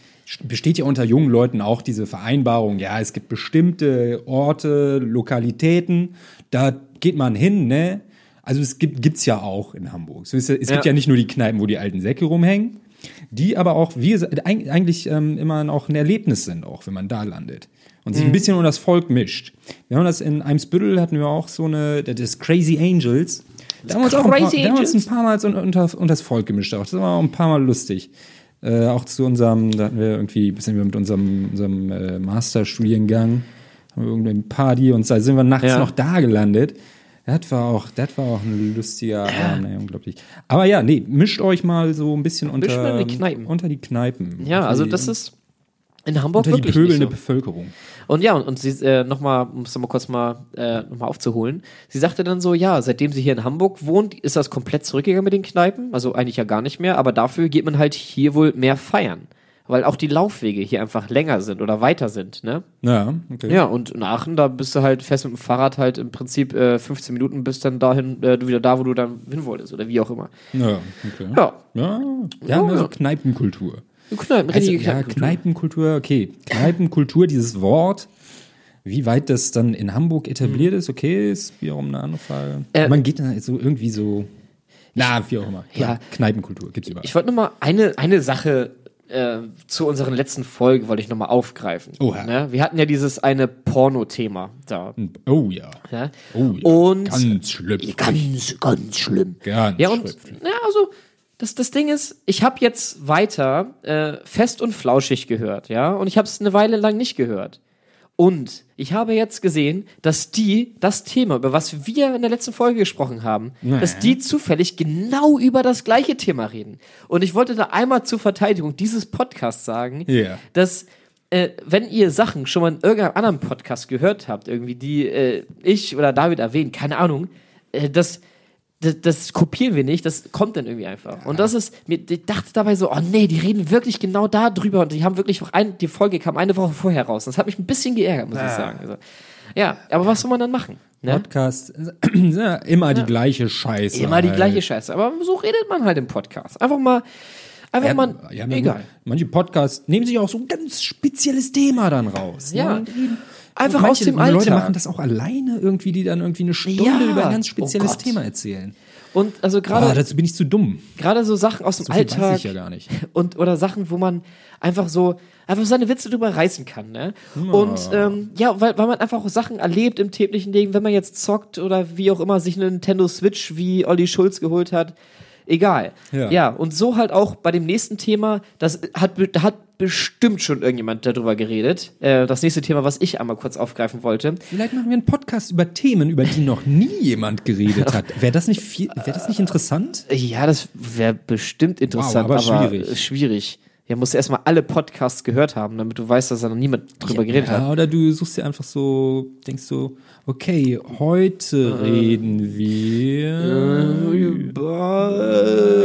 besteht ja unter jungen Leuten auch diese Vereinbarung. Ja, es gibt bestimmte Orte, Lokalitäten, da geht man hin, ne? Also es gibt gibt's ja auch in Hamburg. Es gibt Ja. ja nicht nur die Kneipen, wo die alten Säcke rumhängen, die aber auch, wie gesagt, eigentlich ähm, immer auch ein Erlebnis sind, auch wenn man da landet. Und Mhm. sich ein bisschen unter das Volk mischt. Wir haben das in Eimsbüttel hatten wir auch so eine, das ist Crazy Angels. Da haben wir uns auch ein paar, da haben wir uns ein paar Mal unter, unter das Volk gemischt. Auch. Das war auch ein paar Mal lustig. Äh, auch zu unserem, da hatten wir irgendwie, sind wir mit unserem, unserem äh, Masterstudiengang, haben wir irgendeine Party und da sind wir nachts Ja. noch da gelandet. Das war auch, das war auch ein lustiger Abend, ey, unglaublich. Aber ja, nee, mischt euch mal so ein bisschen unter, die Kneipen. unter die Kneipen. Ja, also die, das ist in Hamburg unter die wirklich pöbelnde nicht so. Bevölkerung. Und ja, und, und sie äh, nochmal, um es nochmal kurz mal, äh, noch mal aufzuholen, sie sagte dann so, ja, seitdem sie hier in Hamburg wohnt, ist das komplett zurückgegangen mit den Kneipen, also eigentlich ja gar nicht mehr, aber dafür geht man halt hier wohl mehr feiern. Weil auch die Laufwege hier einfach länger sind oder weiter sind, ne? Ja, okay. Ja, und in Aachen, da bist du halt fest mit dem Fahrrad halt im Prinzip äh, 15 Minuten bis dann dahin, äh, du wieder da, wo du dann hin wolltest oder wie auch immer. Ja, okay. Ja, Ja, wir haben also Kneipenkultur. Kneipen, Also, ja, Kneipenkultur. Okay. Kneipenkultur, dieses Wort, wie weit das dann in Hamburg etabliert ist, okay, ist wiederum eine andere Frage. Äh, Man geht dann so irgendwie so, na, wie auch immer. Ja. Kneipenkultur gibt's überall. Ich wollte noch mal eine, eine Sache äh, zu unseren letzten Folgen wollte ich noch mal aufgreifen. Oha. Ne? Wir hatten ja dieses eine Porno-Thema da. oh ja. Ja? Oh ja. Und ganz schlimm. ganz, ganz schlimm. Ganz Ja, und schlimm. ja, also das, das Ding ist, ich habe jetzt weiter äh, fest und flauschig gehört, ja, und ich habe es eine Weile lang nicht gehört. Und ich habe jetzt gesehen, dass die das Thema, über was wir in der letzten Folge gesprochen haben, dass die zufällig genau über das gleiche Thema reden. Und ich wollte da einmal zur Verteidigung dieses Podcasts sagen, Ja. dass äh, wenn ihr Sachen schon mal in irgendeinem anderen Podcast gehört habt, irgendwie, die äh, ich oder David erwähnen, keine Ahnung, äh, dass das, das kopieren wir nicht, das kommt dann irgendwie einfach. Und das ist, mir, ich dachte dabei so, oh nee, die reden wirklich genau da drüber und die haben wirklich auch ein, die Folge kam eine Woche vorher raus. Das hat mich ein bisschen geärgert, muss ich sagen. Also, ja, aber was soll man dann machen? Ne? Podcast, ja, immer die gleiche Scheiße. Immer die halt. gleiche Scheiße. Aber so redet man halt im Podcast. Einfach mal, einfach Ja, mal, ja, egal. Manche Podcasts nehmen sich auch so ein ganz spezielles Thema dann raus. Ja. Ne? Einfach manche aus dem Leute Alltag. machen das auch alleine irgendwie, die dann irgendwie eine Stunde Ja. über ein ganz Oh spezielles Gott. Thema erzählen. Und also gerade, dazu bin ich zu dumm. gerade so Sachen aus dem So viel weiß Alltag ich ja gar nicht. und oder Sachen, wo man einfach so einfach seine Witze drüber reißen kann, ne? Und ähm, ja, weil, weil man einfach auch Sachen erlebt im täglichen Leben, wenn man jetzt zockt oder wie auch immer sich eine Nintendo Switch wie Olli Schulz geholt hat, egal. Ja. ja, und so halt auch bei dem nächsten Thema, das hat hat bestimmt schon irgendjemand darüber geredet. Äh, das nächste Thema, was ich einmal kurz aufgreifen wollte. Vielleicht machen wir einen Podcast über Themen, über die noch nie jemand geredet hat. Wäre das nicht viel, wäre das nicht interessant? Ja, das wäre bestimmt interessant, aber aber, schwierig. schwierig. Ja, musst du erstmal alle Podcasts gehört haben, damit du weißt, dass da noch niemand drüber geredet ja, hat. oder du suchst dir einfach so, denkst so, okay, heute reden wir.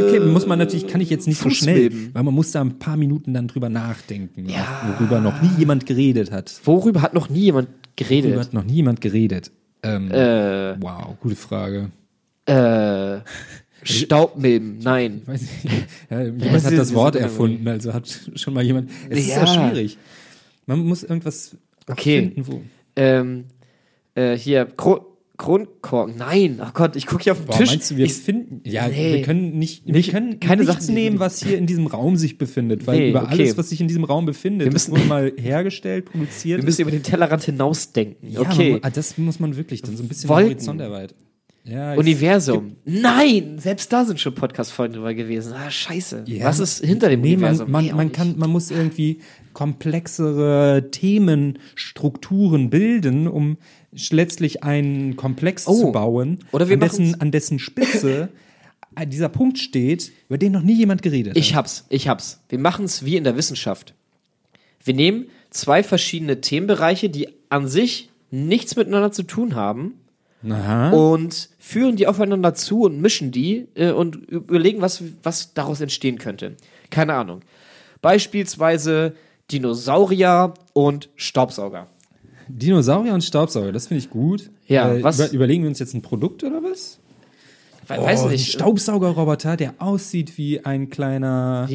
Okay, muss man natürlich, kann ich jetzt nicht so schnell, weil man muss da ein paar Minuten dann drüber nachdenken, worüber noch nie jemand geredet hat. Worüber hat noch nie jemand Worüber geredet? hat noch nie jemand geredet? Ähm, Äh, wow, gute Frage. äh, Staubmilben, nein. Weiß ich nicht. Ja, jemand hat das Wort erfunden, also hat schon mal jemand. Es ist Ja. schwierig. Man muss irgendwas Okay. finden, wo. Ähm, äh, hier, Kro Kronkorken, nein, ach Gott, ich gucke hier auf den Boah, Tisch. meinst du, wir ich, finden, ja, Nee. wir können nicht, wir können keine nichts Sachen, nehmen, was hier in diesem Raum sich befindet, weil Nee, über okay. alles, was sich in diesem Raum befindet, Wir müssen- wurde mal hergestellt, produziert. wir müssen über den Tellerrand hinausdenken. ja, okay. man, ah, das muss man wirklich, dann so ein bisschen Wolken. Horizont erweitern. Ja, ich- Universum. Nein, selbst da sind schon Podcast-Folgen drüber gewesen. Ah, scheiße. Ja. Was ist hinter dem Nee, Universum? man, Nee, man, auch man, kann, man muss irgendwie komplexere Themenstrukturen bilden, um letztlich einen Komplex Oh. zu bauen, Oder wir an, dessen, an dessen Spitze dieser Punkt steht, über den noch nie jemand geredet Ich hat. hab's, ich hab's. Wir machen's wie in der Wissenschaft. Wir nehmen zwei verschiedene Themenbereiche, die an sich nichts miteinander zu tun haben Aha. und führen die aufeinander zu und mischen die äh, und überlegen, was, was daraus entstehen könnte. Keine Ahnung. Beispielsweise Dinosaurier und Staubsauger. Dinosaurier und Staubsauger, das finde ich gut. Ja, Äh, was- Über, überlegen wir uns jetzt ein Produkt oder was? We weiß Oh, nicht. Ein Staubsaugerroboter, der aussieht wie ein kleiner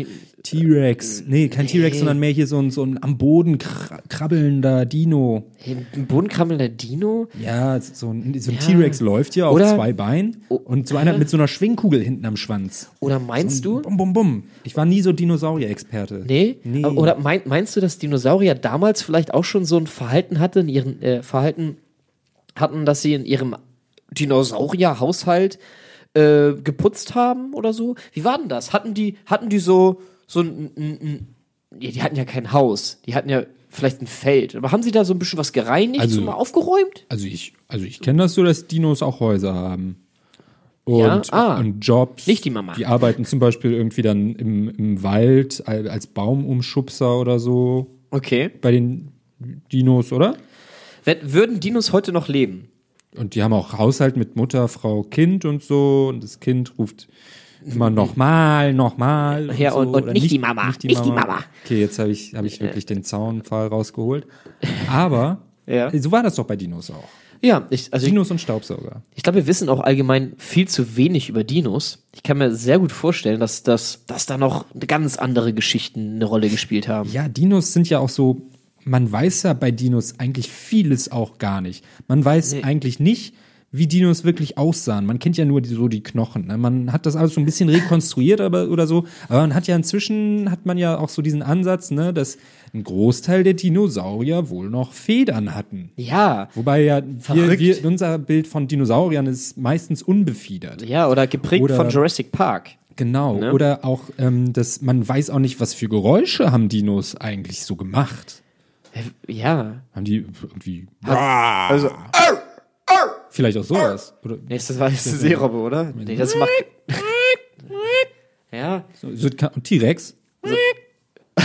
T-Rex. Nee, kein T-Rex, Nee. sondern mehr hier so ein, so ein am Boden kra- krabbelnder Dino. Ein bodenkrabbelnder Dino? Ja, so ein, so ein Ja. T-Rex läuft ja auf Oder- zwei Beinen und so einer mit so einer Schwingkugel hinten am Schwanz. Oder meinst du? Bum, bum, bum. Ich war nie so Dinosaurier-Experte. Nee? Nee. Oder mein, meinst du, dass Dinosaurier damals vielleicht auch schon so ein Verhalten hatten, ihren äh, Verhalten hatten, dass sie in ihrem Dinosaurier-Haushalt äh, geputzt haben oder so? Wie war denn das? Hatten die, hatten die so, so ein, ein, ein die hatten ja kein Haus, die hatten ja vielleicht ein Feld. Aber haben sie da so ein bisschen was gereinigt, Also- so mal aufgeräumt? Also ich, also ich kenne das so, dass Dinos auch Häuser haben. Und, Ja? Ah. und Jobs. Nicht die Mama. Die arbeiten zum Beispiel irgendwie dann im, im Wald al- als Baumumschubser oder so Okay. bei den Dinos, oder? Wenn, würden Dinos heute noch leben? Und die haben auch Haushalt mit Mutter, Frau, Kind und so. Und das Kind ruft immer nochmal, nochmal. Ja, so. und- und Oder nicht die Mama, nicht die Mama. Okay, jetzt habe ich, hab ich wirklich den Zaunpfahl rausgeholt. Aber Ja. so war das doch bei Dinos auch. Ja, ich, also ich, Dinos und Staubsauger. Ich glaube, wir wissen auch allgemein viel zu wenig über Dinos. Ich kann mir sehr gut vorstellen, dass, dass, dass da noch ganz andere Geschichten eine Rolle gespielt haben. Ja, Dinos sind ja auch so, man weiß ja bei Dinos eigentlich vieles auch gar nicht. Man weiß eigentlich nicht, wie Dinos wirklich aussahen. Man kennt ja nur die, so die Knochen. Ne? Man hat das alles so ein bisschen rekonstruiert aber, oder so. Aber man hat ja inzwischen, hat man ja auch so diesen Ansatz, ne, dass ein Großteil der Dinosaurier wohl noch Federn hatten. Ja, Wobei ja wir, wir, unser Bild von Dinosauriern ist meistens unbefiedert. ja, oder geprägt Oder- von Jurassic Park. Genau. Ne? Oder auch, ähm, dass man weiß auch nicht, was für Geräusche haben Dinos eigentlich so gemacht. Ja. Haben die irgendwie Also, vielleicht auch sowas? Oder nee, das war jetzt eine Seerobbe, oder? Nee, das macht. ja. so, so, T-Rex?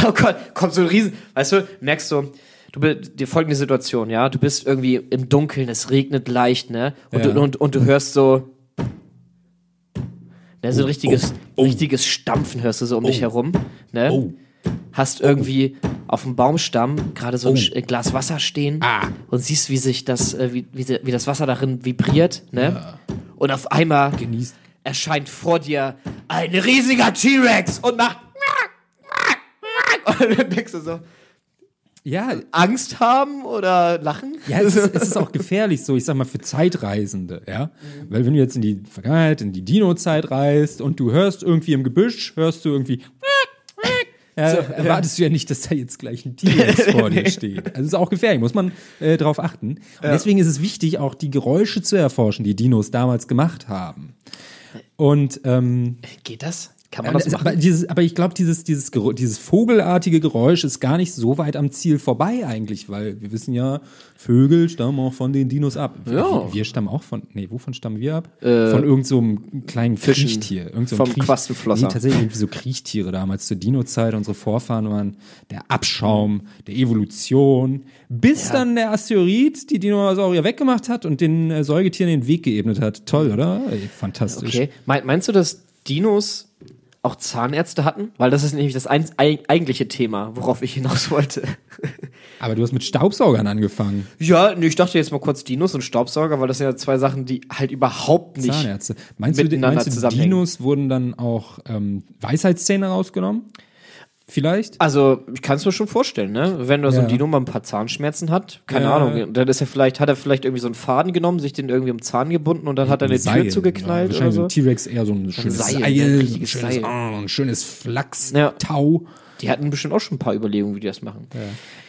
Oh Gott, kommt so ein Riesen. Weißt du, merkst du, du bi- die folgende Situation, ja? Du bist irgendwie im Dunkeln, es regnet leicht, ne? Und, Ja. du, und, und du hörst so. Ne, so ein richtiges, richtiges Stampfen hörst du so um dich herum. Ne? Oh. Hast irgendwie auf dem Baumstamm gerade so ein Oh. Äh, Glas Wasser stehen Ah. und siehst, wie sich das, äh, wie, wie, das Wasser darin vibriert. Ne? Und auf einmal Genießt. erscheint vor dir ein riesiger T-Rex und macht. Und dann denkst du so, Ja, Angst haben oder lachen? Ja, es ist, es ist auch gefährlich so, ich sag mal, für Zeitreisende, ja. Weil wenn du jetzt in die Vergangenheit, in die Dino-Zeit reist und du hörst irgendwie im Gebüsch, hörst du irgendwie ja, erwartest du ja nicht, dass da jetzt gleich ein T-Rex vor dir steht. Also es ist auch gefährlich, muss man äh, darauf achten. Und deswegen ist es wichtig, auch die Geräusche zu erforschen, die Dinos damals gemacht haben. Und ähm, Geht das? Kann man aber, das machen? aber, dieses, aber ich glaube, dieses, dieses, dieses vogelartige Geräusch ist gar nicht so weit am Ziel vorbei eigentlich, weil wir wissen ja, Vögel stammen auch von den Dinos ab. Ja. Wir, wir stammen auch von, nee, wovon stammen wir ab? von irgend so einem kleinen Fischen. Kriechtier. Irgend so Vom Kriech- Quastenflosser. Nee, tatsächlich irgendwie so Kriechtiere damals zur Dino-Zeit. Unsere Vorfahren waren der Abschaum der Evolution, bis dann der Asteroid die Dinosaurier weggemacht hat und den äh, Säugetieren den Weg geebnet hat. Toll, oder? Ey, fantastisch. Okay. Mein, meinst du, dass Dinos auch Zahnärzte hatten? Weil das ist nämlich das ein, eig- eigentliche Thema, worauf ich hinaus wollte. Aber du hast mit Staubsaugern angefangen. Ja, nee, ich dachte jetzt mal kurz Dinos und Staubsauger, weil das sind ja zwei Sachen, die halt überhaupt nicht. Zahnärzte. Meinst du, miteinander meinst du. Dinos wurden dann auch ähm, Weisheitszähne rausgenommen? Vielleicht? Also, ich kann es mir schon vorstellen, ne? Wenn da so ein Ja. Dino mal ein paar Zahnschmerzen hat, keine Ja. Ahnung, dann ist er vielleicht, hat er vielleicht irgendwie so einen Faden genommen, sich den irgendwie um Zahn gebunden und dann hat er eine Seil, Tür zugeknallt ja, oder so. ein T-Rex eher so ein schönes Seil, Seil? Ein schönes, Seil. oh, ein schönes Flachs, Ja. Tau. Die hatten bestimmt auch schon ein paar Überlegungen, wie die das machen.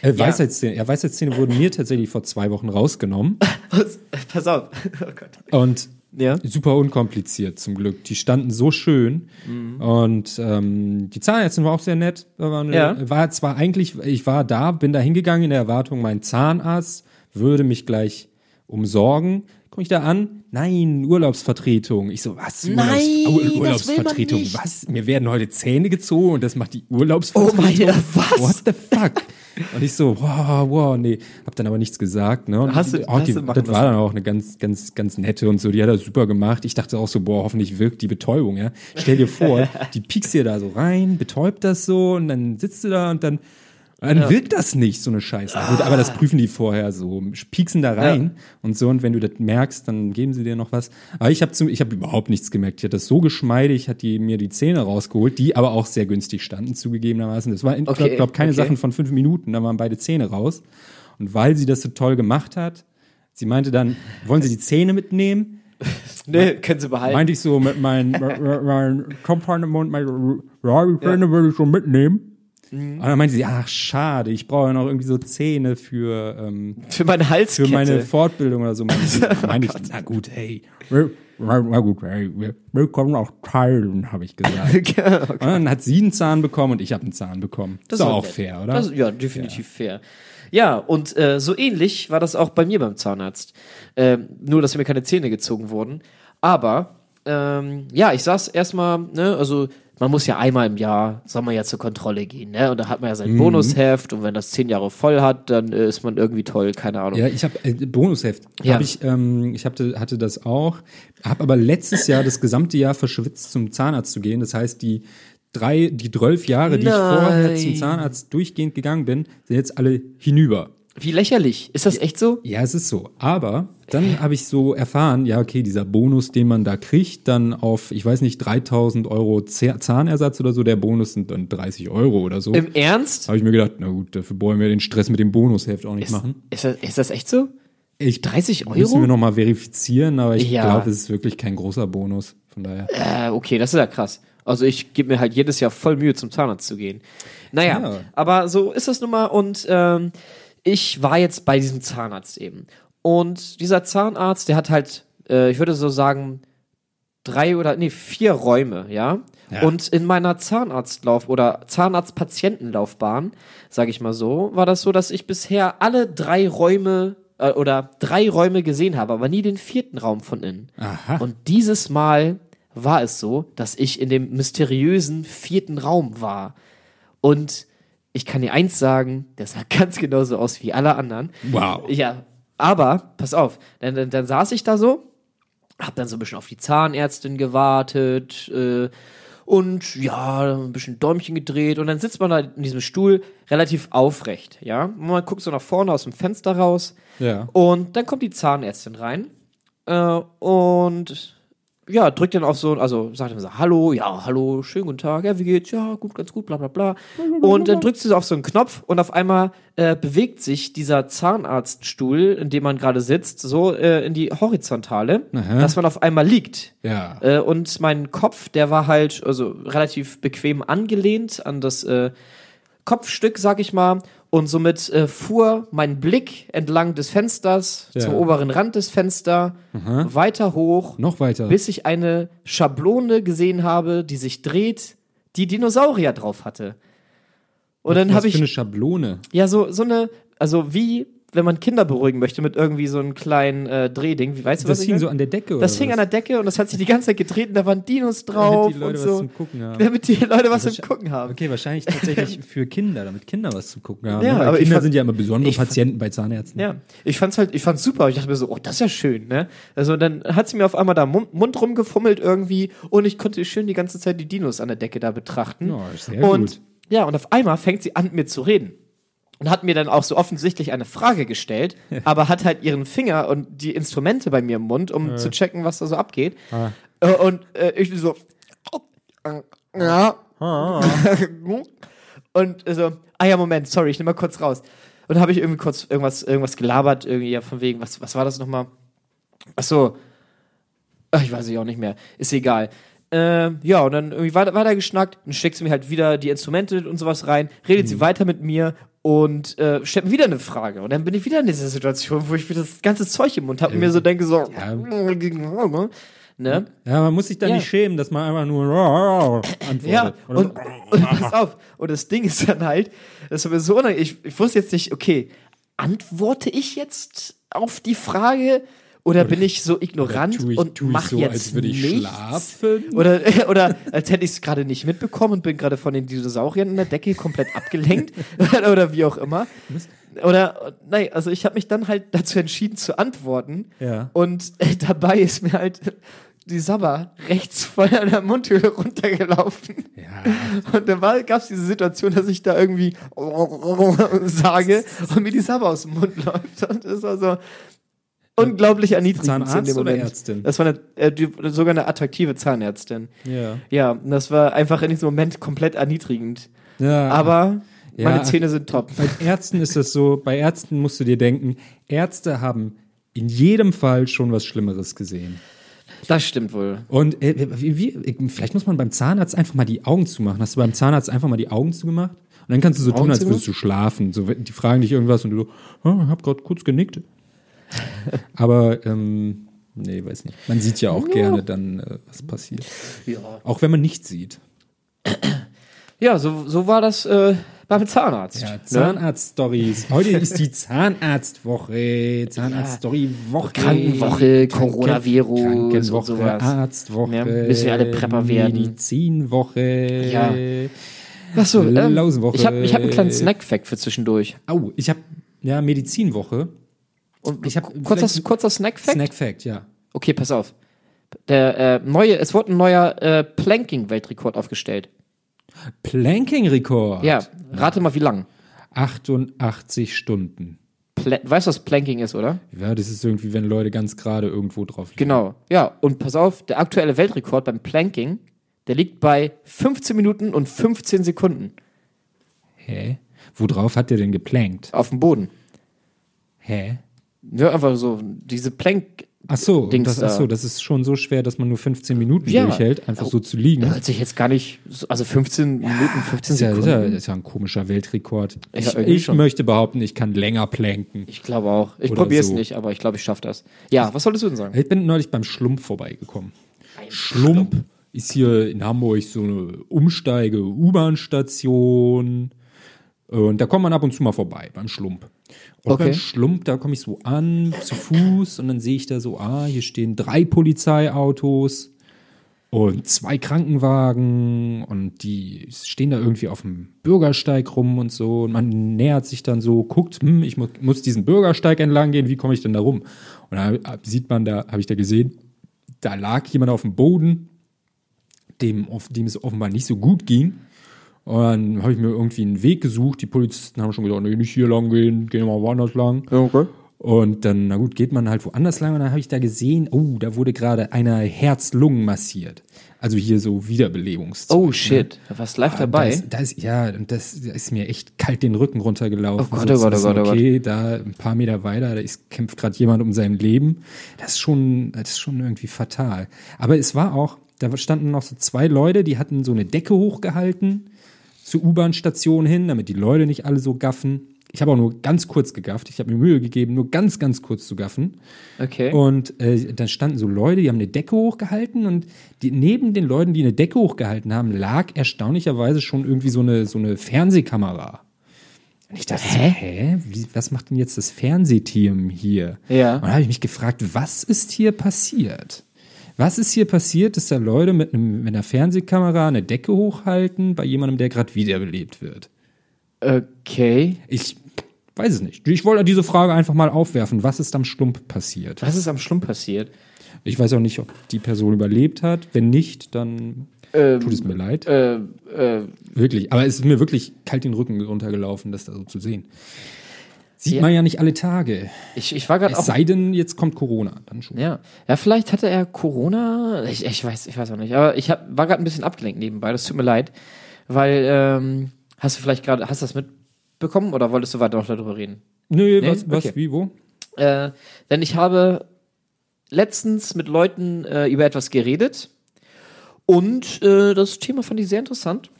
Äh, Weisheitszähne, ja, Weisheitszähne wurden mir tatsächlich vor zwei Wochen rausgenommen Pass auf. Oh Gott. und Ja. super unkompliziert zum Glück. Die standen so schön Mhm. und ähm, die Zahnärztin war auch sehr nett. War, eine, Ja. war zwar eigentlich, ich war da, bin da hingegangen in der Erwartung, mein Zahnarzt würde mich gleich umsorgen. Komme ich da an? Nein, Urlaubsvertretung. Ich so, was? Nein, Ur- das will man Urlaubsvertretung. Was? Mir werden heute Zähne gezogen und das macht die Urlaubsvertretung. Oh mein, was? What the fuck? Und ich so, wow, wow, nee, hab dann aber nichts gesagt, ne? Und Hast du- auch die, das war dann auch eine ganz, ganz, ganz nette und so, die hat das super gemacht. Ich dachte auch so, boah, hoffentlich wirkt die Betäubung, ja. Stell dir vor, die piekst dir da so rein, betäubt das so und dann sitzt du da und dann, dann wirkt das nicht, so eine Scheiße. Gut, aber das prüfen die vorher so, pieksen da rein und so und wenn du das merkst, dann geben sie dir noch was. Aber ich habe ich habe überhaupt nichts gemerkt. Die hat das so geschmeidig, hat die mir die Zähne rausgeholt, die aber auch sehr günstig standen, zugegebenermaßen. Das war, ich Okay, glaube, glaub, keine okay. Sachen von fünf Minuten, da waren beide Zähne raus. Und weil sie das so toll gemacht hat, sie meinte dann, wollen Sie die Zähne mitnehmen? Nee, können sie behalten. Meinte ich so, mit meinen mein Komponenten und meine ja, die Zähne würde ich so mitnehmen. Mhm. Und dann meinte sie, ach schade, ich brauche ja noch irgendwie so Zähne für, ähm, Für meine für Halskette. meine Fortbildung oder so. Meinte ich, meine ich, na gut, hey, na gut, hey, wir, können auch teilen, habe ich gesagt. Und dann hat sie einen Zahn bekommen und ich habe einen Zahn bekommen. Das ist war auch nett. fair, oder? Das, ja, definitiv fair. Ja, und äh, so ähnlich war das auch bei mir beim Zahnarzt. Ähm, nur, dass mir keine Zähne gezogen wurden. Aber, ähm, ja, ich saß erstmal, ne, also man muss ja einmal im Jahr, soll man ja zur Kontrolle gehen, ne? Und da hat man ja sein Mhm. Bonusheft und wenn das zehn Jahre voll hat, dann äh, ist man irgendwie toll, keine Ahnung. Ja, ich habe äh, Bonusheft. Ja. Hab ich ähm, ich hatte, hatte das auch. Habe aber letztes Jahr das gesamte Jahr verschwitzt zum Zahnarzt zu gehen. Das heißt, die drei, die zwölf Jahre, die ich vorher zum. Zahnarzt durchgehend gegangen bin, sind jetzt alle hinüber. Wie lächerlich. Ist das echt so? Ja, es ist so. Aber dann habe ich so erfahren, ja, okay, dieser Bonus, den man da kriegt, dann auf, ich weiß nicht, 3000 Euro Zah- Zahnersatz oder so, der Bonus sind dann 30 Euro oder so. Im Ernst? Habe ich mir gedacht, na gut, dafür wollen wir den Stress mit dem Bonusheft auch nicht Ist, machen. ist, das, ist das echt so? Ich 30 Müssen Euro? wir nochmal verifizieren, aber ich Ja. glaube, es ist wirklich kein großer Bonus. Von daher. Äh, okay, das ist ja krass. Also ich gebe mir halt jedes Jahr voll Mühe, zum Zahnarzt zu gehen. Naja, Ja. aber so ist das nun mal. Und ähm, ich war jetzt bei diesem Zahnarzt eben. Und dieser Zahnarzt, der hat halt, äh, ich würde so sagen, drei oder, nee, vier Räume, ja. Ja. Und in meiner Zahnarztlauf oder Zahnarzt-Patientenlaufbahn, sage ich mal so, war das so, dass ich bisher alle drei Räume äh, oder drei Räume gesehen habe, aber nie den vierten Raum von innen. Aha. Und dieses Mal war es so, dass ich in dem mysteriösen vierten Raum war. Und ich kann dir eins sagen, der sah ganz genauso aus wie alle anderen. Wow. Ja, aber, pass auf, dann, dann, dann saß ich da so Hab dann so ein bisschen auf die Zahnärztin gewartet äh, und ja, ein bisschen Däumchen gedreht und dann sitzt man da in diesem Stuhl relativ aufrecht, ja. Und man guckt so nach vorne aus dem Fenster raus Ja. und dann kommt die Zahnärztin rein äh, und ja, drückt dann auf so, also sagt dann so, hallo, ja, hallo, schönen guten Tag, ja, wie geht's? Ja, gut, ganz gut, bla bla bla. Und dann drückt sie so auf so einen Knopf und auf einmal äh, bewegt sich dieser Zahnarztstuhl, in dem man gerade sitzt, so äh, in die Horizontale, Aha. dass man auf einmal liegt. Ja. Äh, und mein Kopf, der war halt also relativ bequem angelehnt an das äh, Kopfstück, sag ich mal. Und somit äh, fuhr mein Blick entlang des Fensters Ja. zum oberen Rand des Fensters weiter hoch, Noch weiter. bis ich eine Schablone gesehen habe, die sich dreht, die Dinosaurier drauf hatte. Und dann Was habe für eine ich Schablone. ja so so eine, also wie wenn man Kinder beruhigen möchte mit irgendwie so einem kleinen äh, Drehding, wie weißt du was Das hing so an der Decke, oder Das hing was? an der Decke und das hat sich die ganze Zeit gedreht und da waren Dinos drauf Damit die Leute und was so. zum Gucken haben. Damit die Leute was Das zum Gucken haben. Okay, wahrscheinlich tatsächlich für Kinder, damit Kinder was zu gucken haben. Ja, ne? Aber Kinder fand- sind ja immer besondere Patienten bei Zahnärzten. Ja, ich fand's halt, ich fand's super. Ich dachte mir so, oh, das ist ja schön, ne? Also dann hat sie mir auf einmal da Mund, Mund rumgefummelt irgendwie und ich konnte schön die ganze Zeit die Dinos an der Decke da betrachten. Ja, sehr und gut. ja, und auf einmal fängt sie an mit mir zu reden. Und hat mir dann auch so offensichtlich eine Frage gestellt, aber hat halt ihren Finger und die Instrumente bei mir im Mund, um zu checken, was da so abgeht. Ah. Äh, und äh, ich so, äh, ja. und so, ah ja, Moment, sorry, ich nehme mal kurz raus. Und dann habe ich irgendwie kurz irgendwas, irgendwas gelabert, irgendwie ja, von wegen, was, was war das nochmal? Ach so, Ach, ich weiß es auch nicht mehr, ist egal. Ähm, ja, und dann irgendwie weiter, weiter geschnackt, dann steckt sie mir halt wieder die Instrumente und sowas rein, redet Mhm. sie weiter mit mir und äh, stellt mir wieder eine Frage. Und dann bin ich wieder in dieser Situation, wo ich wieder das ganze Zeug im Mund habe und mir so denke, so, ne? Ja, man muss sich da Ja. nicht schämen, dass man einfach nur antwortet. Ja, und, und pass auf. Und das Ding ist dann halt, das war mir so unangenehm. Ich, ich wusste jetzt nicht, okay, antworte ich jetzt auf die Frage oder bin ich so ignorant ich- und tu ich mach so, jetzt als würde ich nichts? schlafen? Oder, oder als hätte ich es gerade nicht mitbekommen und bin gerade von den Dinosauriern in der Decke komplett abgelenkt oder wie auch immer. Oder, nein, also ich habe mich dann halt dazu entschieden zu antworten. Ja. Und äh, dabei ist mir halt die Sabber rechts von der Mundhöhle runtergelaufen. Ja. Und dann gab es diese Situation, dass ich da irgendwie sage und mir die Sabber aus dem Mund läuft. Und das war so unglaublich erniedrigend Zahnarzt in dem oder Moment. Ärztin? Das war eine, äh, die, sogar eine attraktive Zahnärztin. Ja. Ja, und das war einfach in diesem Moment komplett erniedrigend. ja. Aber Ja. meine Zähne sind top. Bei Ärzten ist das so, bei Ärzten musst du dir denken, Ärzte haben in jedem Fall schon was Schlimmeres gesehen. Das stimmt wohl. Und äh, wie, wie, vielleicht muss man beim Zahnarzt einfach mal die Augen zumachen. Hast du beim Zahnarzt einfach mal die Augen zugemacht? Und dann kannst du so tun, als würdest du schlafen. So, die fragen dich irgendwas und du so, oh, hab gerade kurz genickt. Aber, ähm, nee, weiß nicht. Man sieht ja auch gerne dann, äh, was passiert. Ja, Auch wenn man nichts sieht. ja so, so war das äh, beim Zahnarzt. Ja, ne? Zahnarzt-Stories. Heute ist die Zahnarztwoche. Zahnarzt-Story-Woche. Krankenwoche, Coronavirus und Krankenwoche, sowas. Arztwoche. Ja, müssen wir alle Prepper werden. Medizinwoche. Ja. Achso, ähm, Lausenwoche. ich habe ich hab einen kleinen Snack-Fact für zwischendurch. Au, ich habe ja Medizinwoche. Und Ich hab kurzer, kurzer Snack-Fact? Snack-Fact, ja. Okay, pass auf. Der äh, neue, es wurde ein neuer äh, Planking-Weltrekord aufgestellt. Planking-Rekord. Ja, rate mal wie lang. 88 Stunden. Pla weißt du, was Planking ist, oder? Ja, das ist irgendwie, wenn Leute ganz gerade irgendwo drauf liegen. Genau. Ja, und pass auf, der aktuelle Weltrekord beim Planking, der liegt bei 15 Minuten und 15 Sekunden Hä? Worauf hat der denn geplankt? auf dem Boden. Hä? Ja, einfach so, diese Plank Ach so, Dings das, ach so, das ist schon so schwer, dass man nur 15 Minuten Ja. durchhält, einfach so zu liegen. hört sich jetzt gar nicht, so- also 15 Minuten, 15 Das ist, ja, ist ja, Sekunden. das ist ja ein komischer Weltrekord. Ja, Ich, ich möchte behaupten, ich kann länger planken. Ich glaube auch. Ich probiere es so. nicht, aber ich glaube, ich schaffe das. Ja, was solltest du denn sagen? Ich bin neulich beim Schlump vorbeigekommen. Schlump ist hier in Hamburg so eine Umsteige-U-Bahn-Station. Und da kommt man ab und zu mal vorbei beim Schlump. Und Okay. beim Schlump, da komme ich so an, zu Fuß, und dann sehe ich da so, ah, hier stehen drei Polizeiautos und zwei Krankenwagen und die stehen da irgendwie auf dem Bürgersteig rum und so. Und man nähert sich dann so, guckt, hm, ich mu muss diesen Bürgersteig entlang gehen, wie komme ich denn da rum? Und da sieht man da, habe ich da gesehen, da lag jemand auf dem Boden, dem, auf, dem es offenbar nicht so gut ging. Und dann habe ich mir irgendwie einen Weg gesucht. Die Polizisten haben schon gesagt, nee, nicht hier lang gehen, gehen wir mal woanders lang. okay. Und dann, na gut, geht man halt woanders lang und dann habe ich da gesehen, oh, da wurde gerade einer Herz-Lungen massiert. Also hier so Wiederbelebungszeug. Oh shit, da warst live Ah, dabei. Da ist, da ist, ja, und das da ist mir echt kalt den Rücken runtergelaufen. Oh Gott, So oh Gott, oh Gott, oh Okay, da ein paar Meter weiter, da ist, kämpft gerade jemand um sein Leben. Das ist schon, das ist schon irgendwie fatal. Aber es war auch, da standen noch so zwei Leute, die hatten so eine Decke hochgehalten zur U-Bahn-Station hin, damit die Leute nicht alle so gaffen. Ich habe auch nur ganz kurz gegafft. Ich habe mir Mühe gegeben, nur ganz, ganz kurz zu gaffen. okay. Und äh, dann standen so Leute, die haben eine Decke hochgehalten und die, neben den Leuten, die eine Decke hochgehalten haben, lag erstaunlicherweise schon irgendwie so eine, so eine Fernsehkamera. Und ich dachte so, hä? Wie, was macht denn jetzt das Fernsehteam hier? Ja. Und dann habe ich mich gefragt, was ist hier passiert? Was ist hier passiert, dass da Leute mit, einem, mit einer Fernsehkamera eine Decke hochhalten bei jemandem, der gerade wiederbelebt wird? okay. Ich weiß es nicht. Ich wollte diese Frage einfach mal aufwerfen. Was ist am Stump passiert? Was ist am Schlumm passiert? Ich weiß auch nicht, ob die Person überlebt hat. Wenn nicht, dann tut es mir leid. Äh, äh, wirklich. Aber es ist mir wirklich kalt den Rücken runtergelaufen, das da so zu sehen. Sieht man ja nicht alle Tage. ich, ich war gerade Es auch. sei denn, jetzt kommt Corona. Dann schon. Ja. ja, vielleicht hatte er Corona. Ich, ich weiß, ich weiß auch nicht. Aber ich hab, war gerade ein bisschen abgelenkt nebenbei. Das tut mir leid, weil ähm, hast du vielleicht gerade, hast du das mitbekommen oder wolltest du weiter noch darüber reden? Nö, Nee? was, was Okay. wie, wo? Äh, denn ich habe letztens mit Leuten äh, über etwas geredet und äh, das Thema fand ich sehr interessant.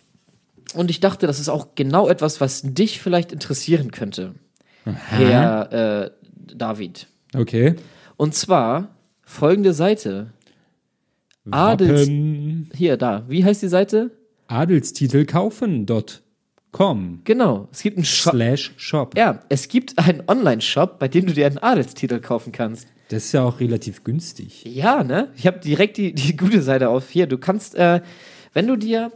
Und ich dachte, das ist auch genau etwas, was dich vielleicht interessieren könnte, Herr äh, David. Okay. Und zwar folgende Seite. Adels. Wappen. Hier, da. Wie heißt die Seite? Adelstitel kaufen.com Genau. Es gibt einen Shop. slash shop. Ja, es gibt einen Online-Shop, bei dem du dir einen Adelstitel kaufen kannst. Das ist ja auch relativ günstig. Ja, ne? Ich habe direkt die, die gute Seite auf. Hier, du kannst, äh, wenn du dir,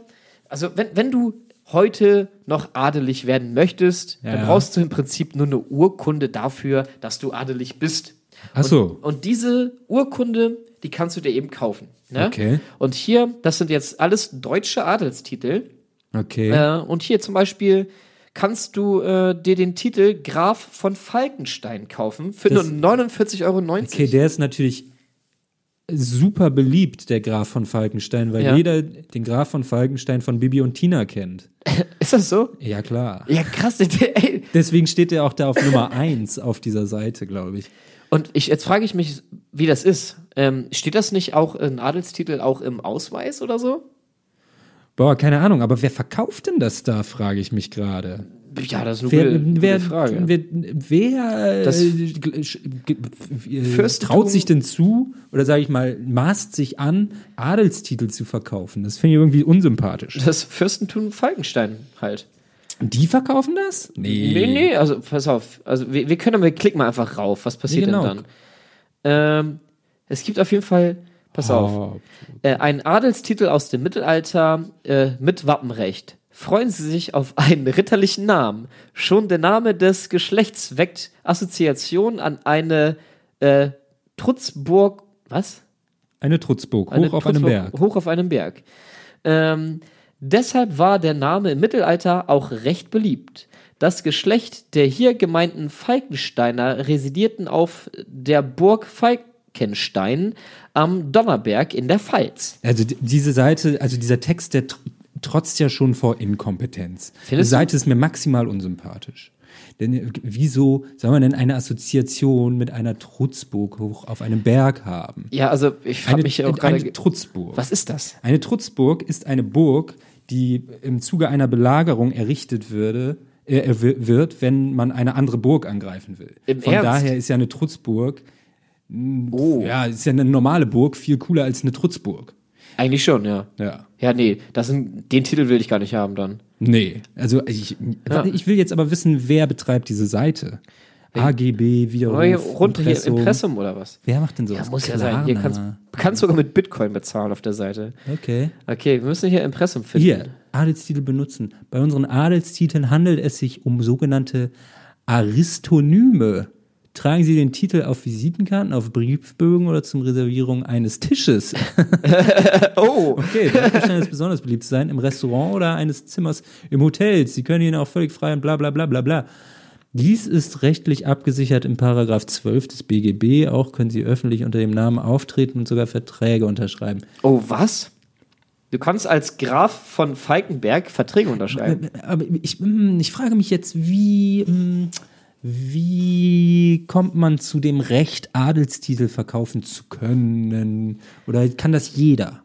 also wenn, wenn du heute noch adelig werden möchtest, dann Ja. brauchst du im Prinzip nur eine Urkunde dafür, dass du adelig bist. Ach so. Und, und diese Urkunde, die kannst du dir eben kaufen. Ne? Okay. Und hier, das sind jetzt alles deutsche Adelstitel. Okay. Äh, und hier zum Beispiel kannst du äh, dir den Titel Graf von Falkenstein kaufen für Das- nur 49,90 Euro. Okay, der ist natürlich super beliebt, der Graf von Falkenstein, weil Ja. jeder den Graf von Falkenstein von Bibi und Tina kennt. Ist das so? Ja, klar. Ja, krass. Ey. Deswegen steht er auch da auf Nummer 1 auf dieser Seite, glaube ich. Und ich, jetzt frage ich mich, wie das ist. Ähm, steht das nicht auch in Adelstitel auch im Ausweis oder so? Boah, keine Ahnung, aber wer verkauft denn das da, frage ich mich gerade. Ja, das ist eine Wer, gute, wer, gute Frage. wer, wer Das äh, traut sich denn zu, oder sage ich mal, maßt sich an, Adelstitel zu verkaufen? Das finde ich irgendwie unsympathisch. das Fürstentum Falkenstein halt. Die verkaufen das? Nee, nee, also pass auf. Also wir, wir können, wir klicken mal einfach rauf. Was passiert Nee, genau. denn dann? Ähm, es gibt auf jeden Fall, pass auf, Oh, äh, einen Adelstitel aus dem Mittelalter äh, mit Wappenrecht. Freuen Sie sich auf einen ritterlichen Namen. Schon der Name des Geschlechts weckt Assoziation an eine äh, Trutzburg. Was? eine Trutzburg, hoch Eine auf einem Trutzburg Berg. Hoch auf einem Berg. Ähm, deshalb war der Name im Mittelalter auch recht beliebt. Das Geschlecht der hier gemeinten Falkensteiner residierten auf der Burg Falkenstein am Donnerberg in der Pfalz. Also die- diese Seite, also dieser Text, der trotzt ja schon vor Inkompetenz. Findest die Seite ist mir maximal unsympathisch. Denn äh, wieso soll man denn eine Assoziation mit einer Trutzburg hoch auf einem Berg haben? Ja, also ich frage Eine, mich auch eine gerade. Trutzburg. Was ist das? Eine Trutzburg ist eine Burg, die im Zuge einer Belagerung errichtet würde, äh, wi- wird, wenn man eine andere Burg angreifen will. Im Von Ernst? daher ist ja eine Trutzburg, Oh, ja, ist ja eine normale Burg viel cooler als eine Trutzburg. Eigentlich schon, ja. Ja. Ja, nee, das sind, den Titel will ich gar nicht haben dann. Nee, also ich, warte, ich will jetzt aber wissen, wer betreibt diese Seite? AGB, Widerruf, Aber hier runter Impressum. Impressum oder was? Wer macht denn sowas? Ja, muss ja sein. Hier kannst, kannst sogar mit Bitcoin bezahlen auf der Seite. Okay. Okay, wir müssen hier Impressum finden. Hier, Adelstitel benutzen. Bei unseren Adelstiteln handelt es sich um sogenannte Aristonyme. Tragen Sie den Titel auf Visitenkarten, auf Briefbögen oder zum Reservierung eines Tisches? Oh, Okay, dafür scheint es besonders beliebt zu sein. Im Restaurant oder eines Zimmers im Hotel. Sie können ihn auch völlig frei und bla bla bla bla bla. Dies ist rechtlich abgesichert im Paragraph 12 des BGB. Auch können Sie öffentlich unter dem Namen auftreten und sogar Verträge unterschreiben. oh, was? Du kannst als Graf von Falkenberg Verträge unterschreiben. Aber ich, hm, ich frage mich jetzt, wie, hm, wie kommt man zu dem Recht, Adelstitel verkaufen zu können? Oder kann das jeder?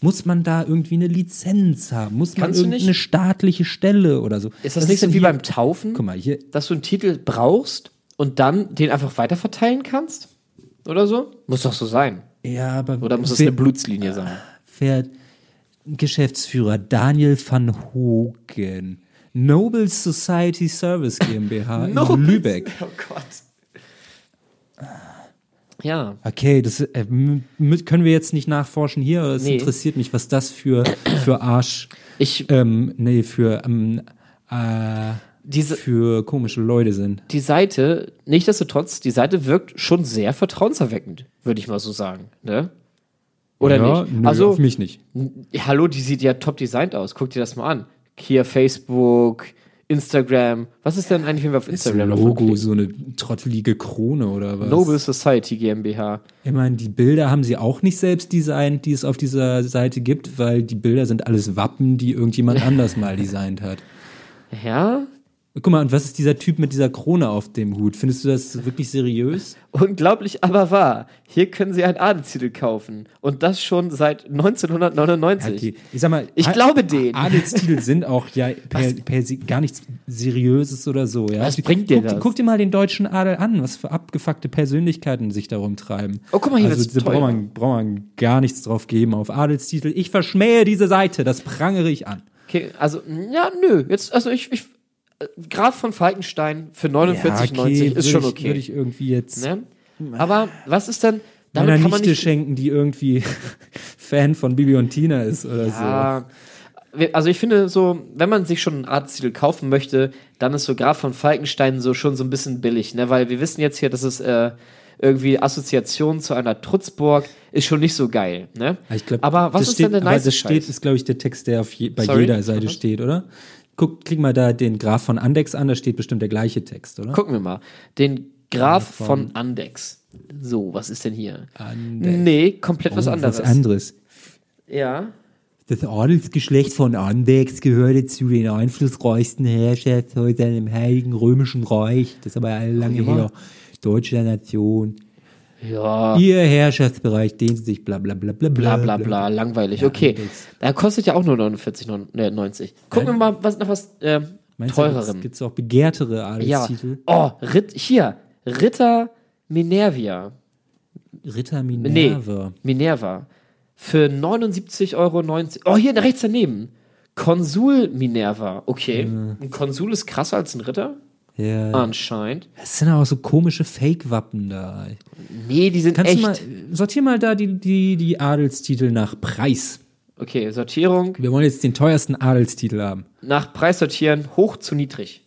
Muss man da irgendwie eine Lizenz haben? Muss man Kannst du irgendeine nicht? staatliche Stelle oder so? Ist das Was nicht so wie hier? beim Taufen, Guck mal, hier dass du einen Titel brauchst und dann den einfach weiterverteilen kannst? Oder so? Muss doch so sein. Ja, aber Oder muss es wer- eine Blutslinie sein? fährt Geschäftsführer Daniel van Hogen, Noble Society Service GmbH in Lübeck. Oh Gott. Ja, Okay, das äh, können wir jetzt nicht nachforschen hier. aber Es Nee. interessiert mich, was das für für Arsch, ich, ähm, nee, für ähm, äh, diese, für komische Leute sind. die Seite, nichtsdestotrotz, die Seite wirkt schon sehr vertrauenserweckend, würde ich mal so sagen. Ne? Oder ja, nicht? Nö, also, auf mich nicht. Hallo, die sieht ja top designt aus. Guck dir das mal an. Hier Facebook, Instagram. Was ist denn eigentlich, wenn wir auf Instagram davon Logo, klicken? so eine trottelige Krone oder was? Noble Society GmbH. Ich meine, die Bilder haben sie auch nicht selbst designt, die es auf dieser Seite gibt, weil die Bilder sind alles Wappen, die irgendjemand anders mal designt hat. Ja, Guck mal, und was ist dieser Typ mit dieser Krone auf dem Hut? Findest du das wirklich seriös? unglaublich, aber wahr. Hier können Sie einen Adelstitel kaufen. Und das schon seit 1999. Okay. Ich sag mal, Ich A- glaube denen. Adelstitel sind auch ja per, per se gar nichts Seriöses oder so. Ja? Was bringt dir guck, das? Guck dir mal den deutschen Adel an, was für abgefuckte Persönlichkeiten sich darum treiben. Oh, guck mal, hier also, wird's da braucht man, braucht man gar nichts drauf geben auf Adelstitel. Ich verschmähe diese Seite, das prangere ich an. Okay, also, ja, nö. Jetzt, also ich, ich Graf von Falkenstein für 49,90 ist schon okay. Würde ich irgendwie jetzt ne? Aber was ist denn, damit meiner kann man Nichte nicht schenken, die irgendwie Fan von Bibi und Tina ist oder Ja, wir- also ich finde so, wenn man sich schon einen Arzttitel kaufen möchte, dann ist so Graf von Falkenstein so schon so ein bisschen billig, ne? Weil wir wissen jetzt hier, dass es äh, irgendwie Assoziation zu einer Trutzburg ist schon nicht so geil, ne? so. Ich glaub, aber was ist steht, denn der aber nice Das steht, ist, glaube ich, der Text, der auf je, bei Sorry? jeder Seite Was? steht, oder? Guck, klick mal da den Graf von Andex an, da steht bestimmt der gleiche Text, oder? Gucken wir mal. Den Graf von- von Andex. So, was ist denn hier? Andex. Nee, komplett was Oh, anderes. Was anderes. Ja. Das Adelsgeschlecht von Andex gehörte zu den einflussreichsten Herrschaftshäusern im Heiligen Römischen Reich. Das ist aber lange Ja. her. Deutscher Nation. Ja. Ihr Herrschaftsbereich dehnt sich bla bla bla bla Bla bla bla, langweilig. Okay. Andex. Da kostet ja auch nur 49,90. Gucken wir mal was, nach was äh, teurerem. Gibt es auch begehrtere Ja. Adelstitel? Oh, Ritt, hier. Ritter Minervia. Ritter Nee, Minerva. Minerva. Für 79,90 Euro. Oh, hier rechts daneben. Konsul Minerva. Okay. Ein Konsul ist krasser als ein Ritter? Ja. Anscheinend. Das sind auch so komische Fake-Wappen da. Nee, die sind Kannst echt. du mal, sortier mal da die, die, die Adelstitel nach Preis. Okay, Sortierung. Wir wollen jetzt den teuersten Adelstitel haben. Nach Preis sortieren, hoch zu niedrig.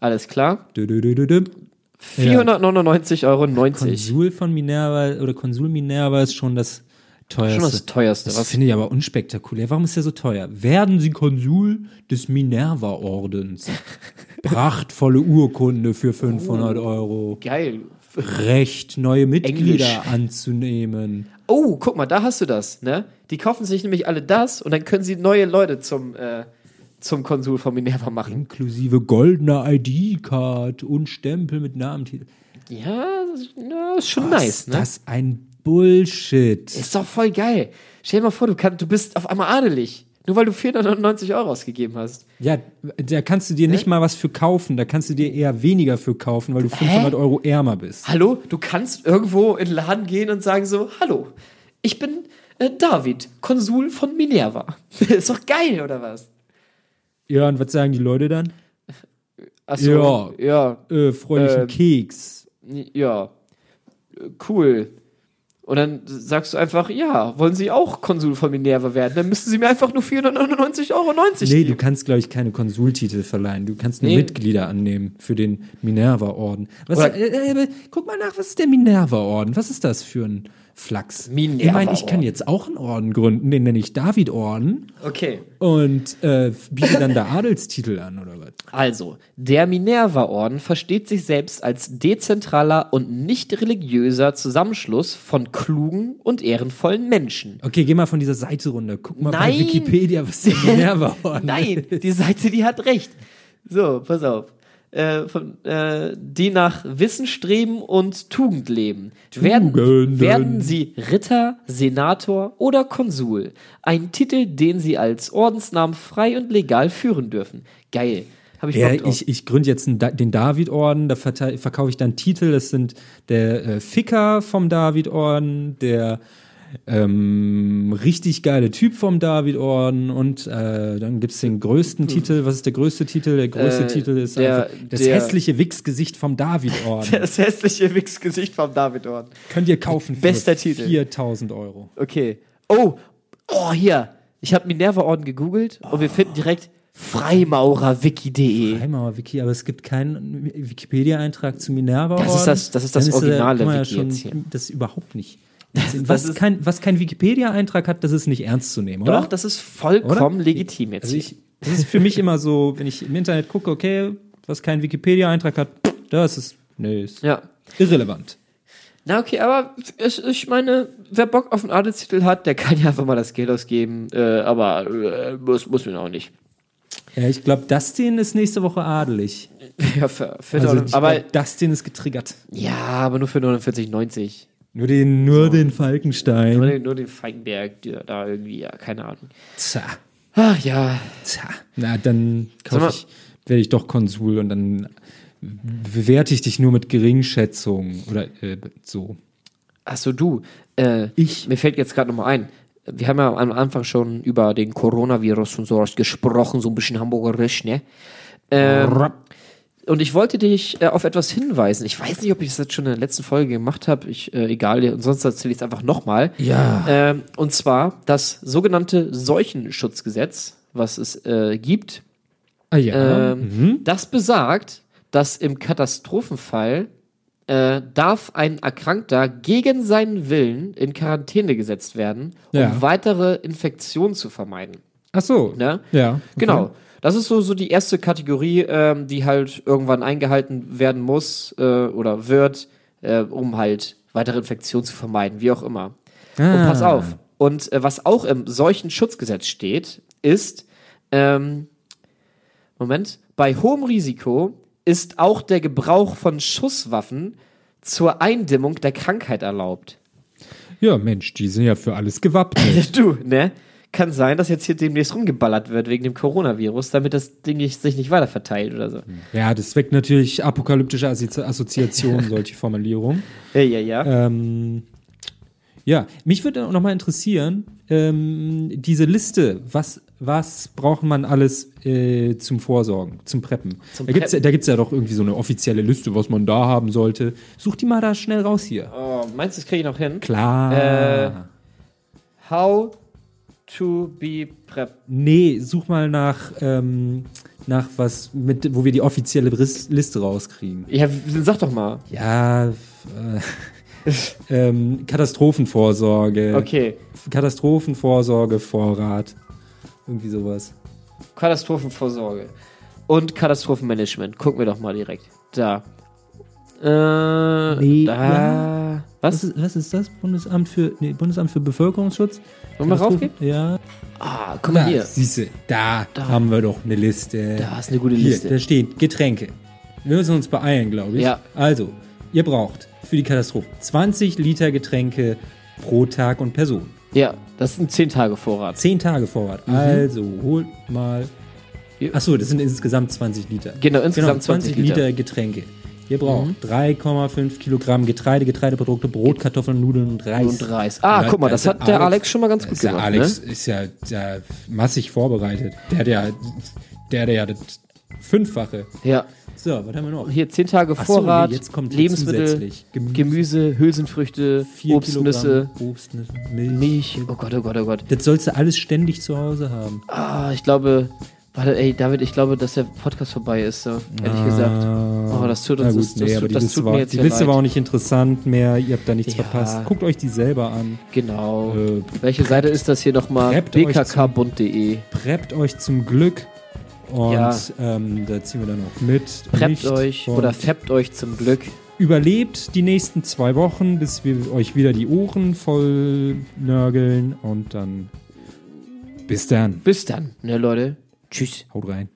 Alles klar. Dö, dö, dö, dö, dö. 499,90 Euro. Konsul von Minerva oder Konsul Minerva ist schon das teuerste. Schon das teuerste. Das Was finde ich aber unspektakulär. Warum ist der so teuer? Werden Sie Konsul des Minerva-Ordens? Prachtvolle Urkunde für 500 Euro. geil. Recht, neue Mitglieder Englisch. anzunehmen. Oh, guck mal, da hast du das, ne? Die kaufen sich nämlich alle das und dann können sie neue Leute zum, äh, zum Konsul von Minerva machen. Inklusive goldener ID-Card und Stempel mit Namentitel. Ja, das ist, ja, ist schon Was nice, ist ne? das ein Bullshit. Ist doch voll geil. Stell dir mal vor, du, kann, du bist auf einmal adelig. Nur weil du 499 Euro ausgegeben hast. Ja, da kannst du dir nicht mal was für kaufen. Da kannst du dir eher weniger für kaufen, weil du 500 Euro ärmer bist. Hallo, du kannst irgendwo in den Laden gehen und sagen so, hallo, ich bin äh, David, Konsul von Minerva. ist doch geil, oder was? Ja, und was sagen die Leute dann? Achso, ja, Äh, freundlichen Ähm. Keks. ja, cool. Und dann sagst du einfach, ja, wollen Sie auch Konsul von Minerva werden? Dann müssen Sie mir einfach nur 499,90 Euro Nee, geben. du kannst, glaube ich, keine Konsultitel verleihen. Du kannst nur Nee. Mitglieder annehmen für den Minerva-Orden. Äh, äh, guck mal nach, was ist der Minerva-Orden? Was ist das für ein Flachs? Ich meine, ich kann jetzt auch einen Orden gründen, den nenne ich David-Orden Okay. und äh, biete dann da Adelstitel an, oder was? Also, der Minerva-Orden versteht sich selbst als dezentraler und nicht religiöser Zusammenschluss von klugen und ehrenvollen Menschen. Okay, geh mal von dieser Seite runter. Guck mal bei Nein. Wikipedia, was der Minerva-Orden Nein, die Seite, die hat recht. So, pass auf. Äh, von, äh, die nach Wissen streben und Tugend leben. Werden, Tugenden. werden sie Ritter, Senator oder Konsul. Ein Titel, den sie als Ordensnamen frei und legal führen dürfen. Geil. Hab ich Ja, ich, ich gründe jetzt einen, den David-Orden, da verkaufe ich dann Titel, das sind der äh, Ficker vom David-Orden, der ähm, richtig geile Typ vom David-Orden und äh, dann gibt's den größten Titel. Was ist der größte Titel? Der größte Hm. Äh, Titel ist der- einfach das der- hässliche Wichsgesicht vom David-Orden. Das hässliche Wichsgesicht vom David-Orden. Könnt ihr kaufen für Bester Titel. 4000 Euro. Okay. Oh, oh, hier. Ich habe Minerva-Orden gegoogelt und wir finden direkt freimaurerwiki.de. Heimauer Wiki, aber es gibt keinen Wikipedia-Eintrag zu Minerva. Das ist das- das ist das Dann originale guck mal, Wiki schon, jetzt hier. Das überhaupt nicht. Was, ist- kein, was kein Wikipedia-Eintrag hat, das ist nicht ernst zu nehmen, oder? Doch, das ist vollkommen legitim jetzt. also ich, das ist für mich immer so, wenn ich im Internet gucke, okay, was kein Wikipedia-Eintrag hat, das ist, nee, ist ja. irrelevant. Na okay, aber ich, meine, wer Bock auf einen Adelstitel hat, der kann ja einfach mal das Geld ausgeben, äh, aber äh, muss, muss man auch nicht. Ja, ich glaube, Dustin ist nächste Woche adelig. Ja, für, für Also, aber glaub, Dustin ist getriggert. ja, aber nur für 49,90. Nur den, nur den Falkenstein. Nur den, nur den Feigenberg, der da irgendwie, ja, keine Ahnung. Tja, Ach ja, tja. Na, dann ich, werde ich doch Konsul und dann bewerte ich dich nur mit Geringschätzung oder äh, so. Achso, du. Äh, Ich? Mir fällt jetzt gerade nochmal ein. Wir haben ja am Anfang schon über den Coronavirus und sowas gesprochen, so ein bisschen hamburgerisch, ne? Ähm, und ich wollte dich äh, auf etwas hinweisen. Ich weiß nicht, ob ich das jetzt schon in der letzten Folge gemacht habe. Ich, äh, egal, und sonst erzähle ich es einfach nochmal. Ja. Ähm, und zwar das sogenannte Seuchenschutzgesetz, was es äh, gibt. Ah ja. Ähm, Das besagt, dass im Katastrophenfall äh, darf ein Erkrankter gegen seinen Willen in Quarantäne gesetzt werden, um Ja. weitere Infektionen zu vermeiden. Ach so. Ne? Ja. okay. Genau. Das ist so, so die erste Kategorie, ähm, die halt irgendwann eingehalten werden muss äh, oder wird, äh, um halt weitere Infektionen zu vermeiden, wie auch immer. Und Ah. pass auf. Und äh, was auch im solchen Schutzgesetz steht, ist, ähm, Moment, bei hohem Risiko ist auch der Gebrauch von Schusswaffen zur Eindämmung der Krankheit erlaubt. Ja, Mensch, die sind ja für alles gewappnet. Du, ne? Kann sein, dass jetzt hier demnächst rumgeballert wird wegen dem Coronavirus, damit das Ding sich nicht weiter verteilt oder so. ja, das weckt natürlich apokalyptische Assozi Assoziationen, solche Formulierungen. Ja, ja, ja. Ähm, ja, mich würde noch mal interessieren, ähm, diese Liste, was, was braucht man alles äh, zum Vorsorgen, zum Preppen? Zum da Preppen? da gibt's ja doch irgendwie so eine offizielle Liste, was man da haben sollte. Such die mal da schnell raus hier. Oh, meinst du, das kriege ich noch hin? Klar. Äh. How to be prep. Nee, such mal nach, ähm, nach was, mit, wo wir die offizielle Liste rauskriegen. Ja, sag doch mal. Ja, äh, ähm, Katastrophenvorsorge. Okay. Katastrophenvorsorge, Vorrat. Irgendwie sowas. Katastrophenvorsorge. Und Katastrophenmanagement. Gucken wir doch mal direkt. Da. Äh, Nee, da. ja. Was was ist das? Bundesamt für, nee, Bundesamt für Bevölkerungsschutz? Wollen wir raufgehen? Ja. Ah, guck mal hier. Siehste, da, haben wir doch eine Liste. Da ist eine gute Hier, Liste. da steht Getränke. Wir müssen uns beeilen, glaube ich. Ja. Also, ihr braucht für die Katastrophe 20 Liter Getränke pro Tag und Person. Ja, das ist ein 10 Tage Vorrat. 10 Tage Vorrat. Also, holt mal. Ja. Achso, das sind insgesamt 20 Liter. Genau, insgesamt 20 20 Liter, Liter. Getränke. Ihr braucht 3,5 Kilogramm Getreide, Getreideprodukte, Brot, Kartoffeln, Nudeln und Reis. Und Reis. Ah, Ja, guck mal, da das hat der Alex schon mal ganz gut ist der gemacht, Alex ne? ist ja, ja massig vorbereitet. Der hat ja, der hat ja das Fünffache. Ja. So, was haben wir noch? Hier 10 Tage so, Vorrat, nee, jetzt kommt Lebensmittel, Gemüse. Gemüse, Hülsenfrüchte, Obstnüsse, Obstnüsse, Milch. Milch. Oh Gott, oh Gott, oh Gott. Das sollst du alles ständig zu Hause haben. Ah, ich glaube, warte, ey, David, ich glaube, dass der Podcast vorbei ist, so, ehrlich gesagt. Oh, das tut uns, gut, das, nee, das, tut, die das Liste, tut war, mir jetzt die Liste leid. war auch nicht interessant mehr. Ihr habt da nichts Ja. verpasst. Guckt euch die selber an. Genau. Äh, Welche Seite ist das hier nochmal? Bkkbund.de. Preppt euch zum Glück. Und Ja. ähm, da ziehen wir dann auch mit. Preppt euch oder feppt euch zum Glück. überlebt die nächsten zwei Wochen, bis wir euch wieder die Ohren voll nörgeln. Und dann bis dann. Bis dann, ne Leute. Tschüss. Haut rein.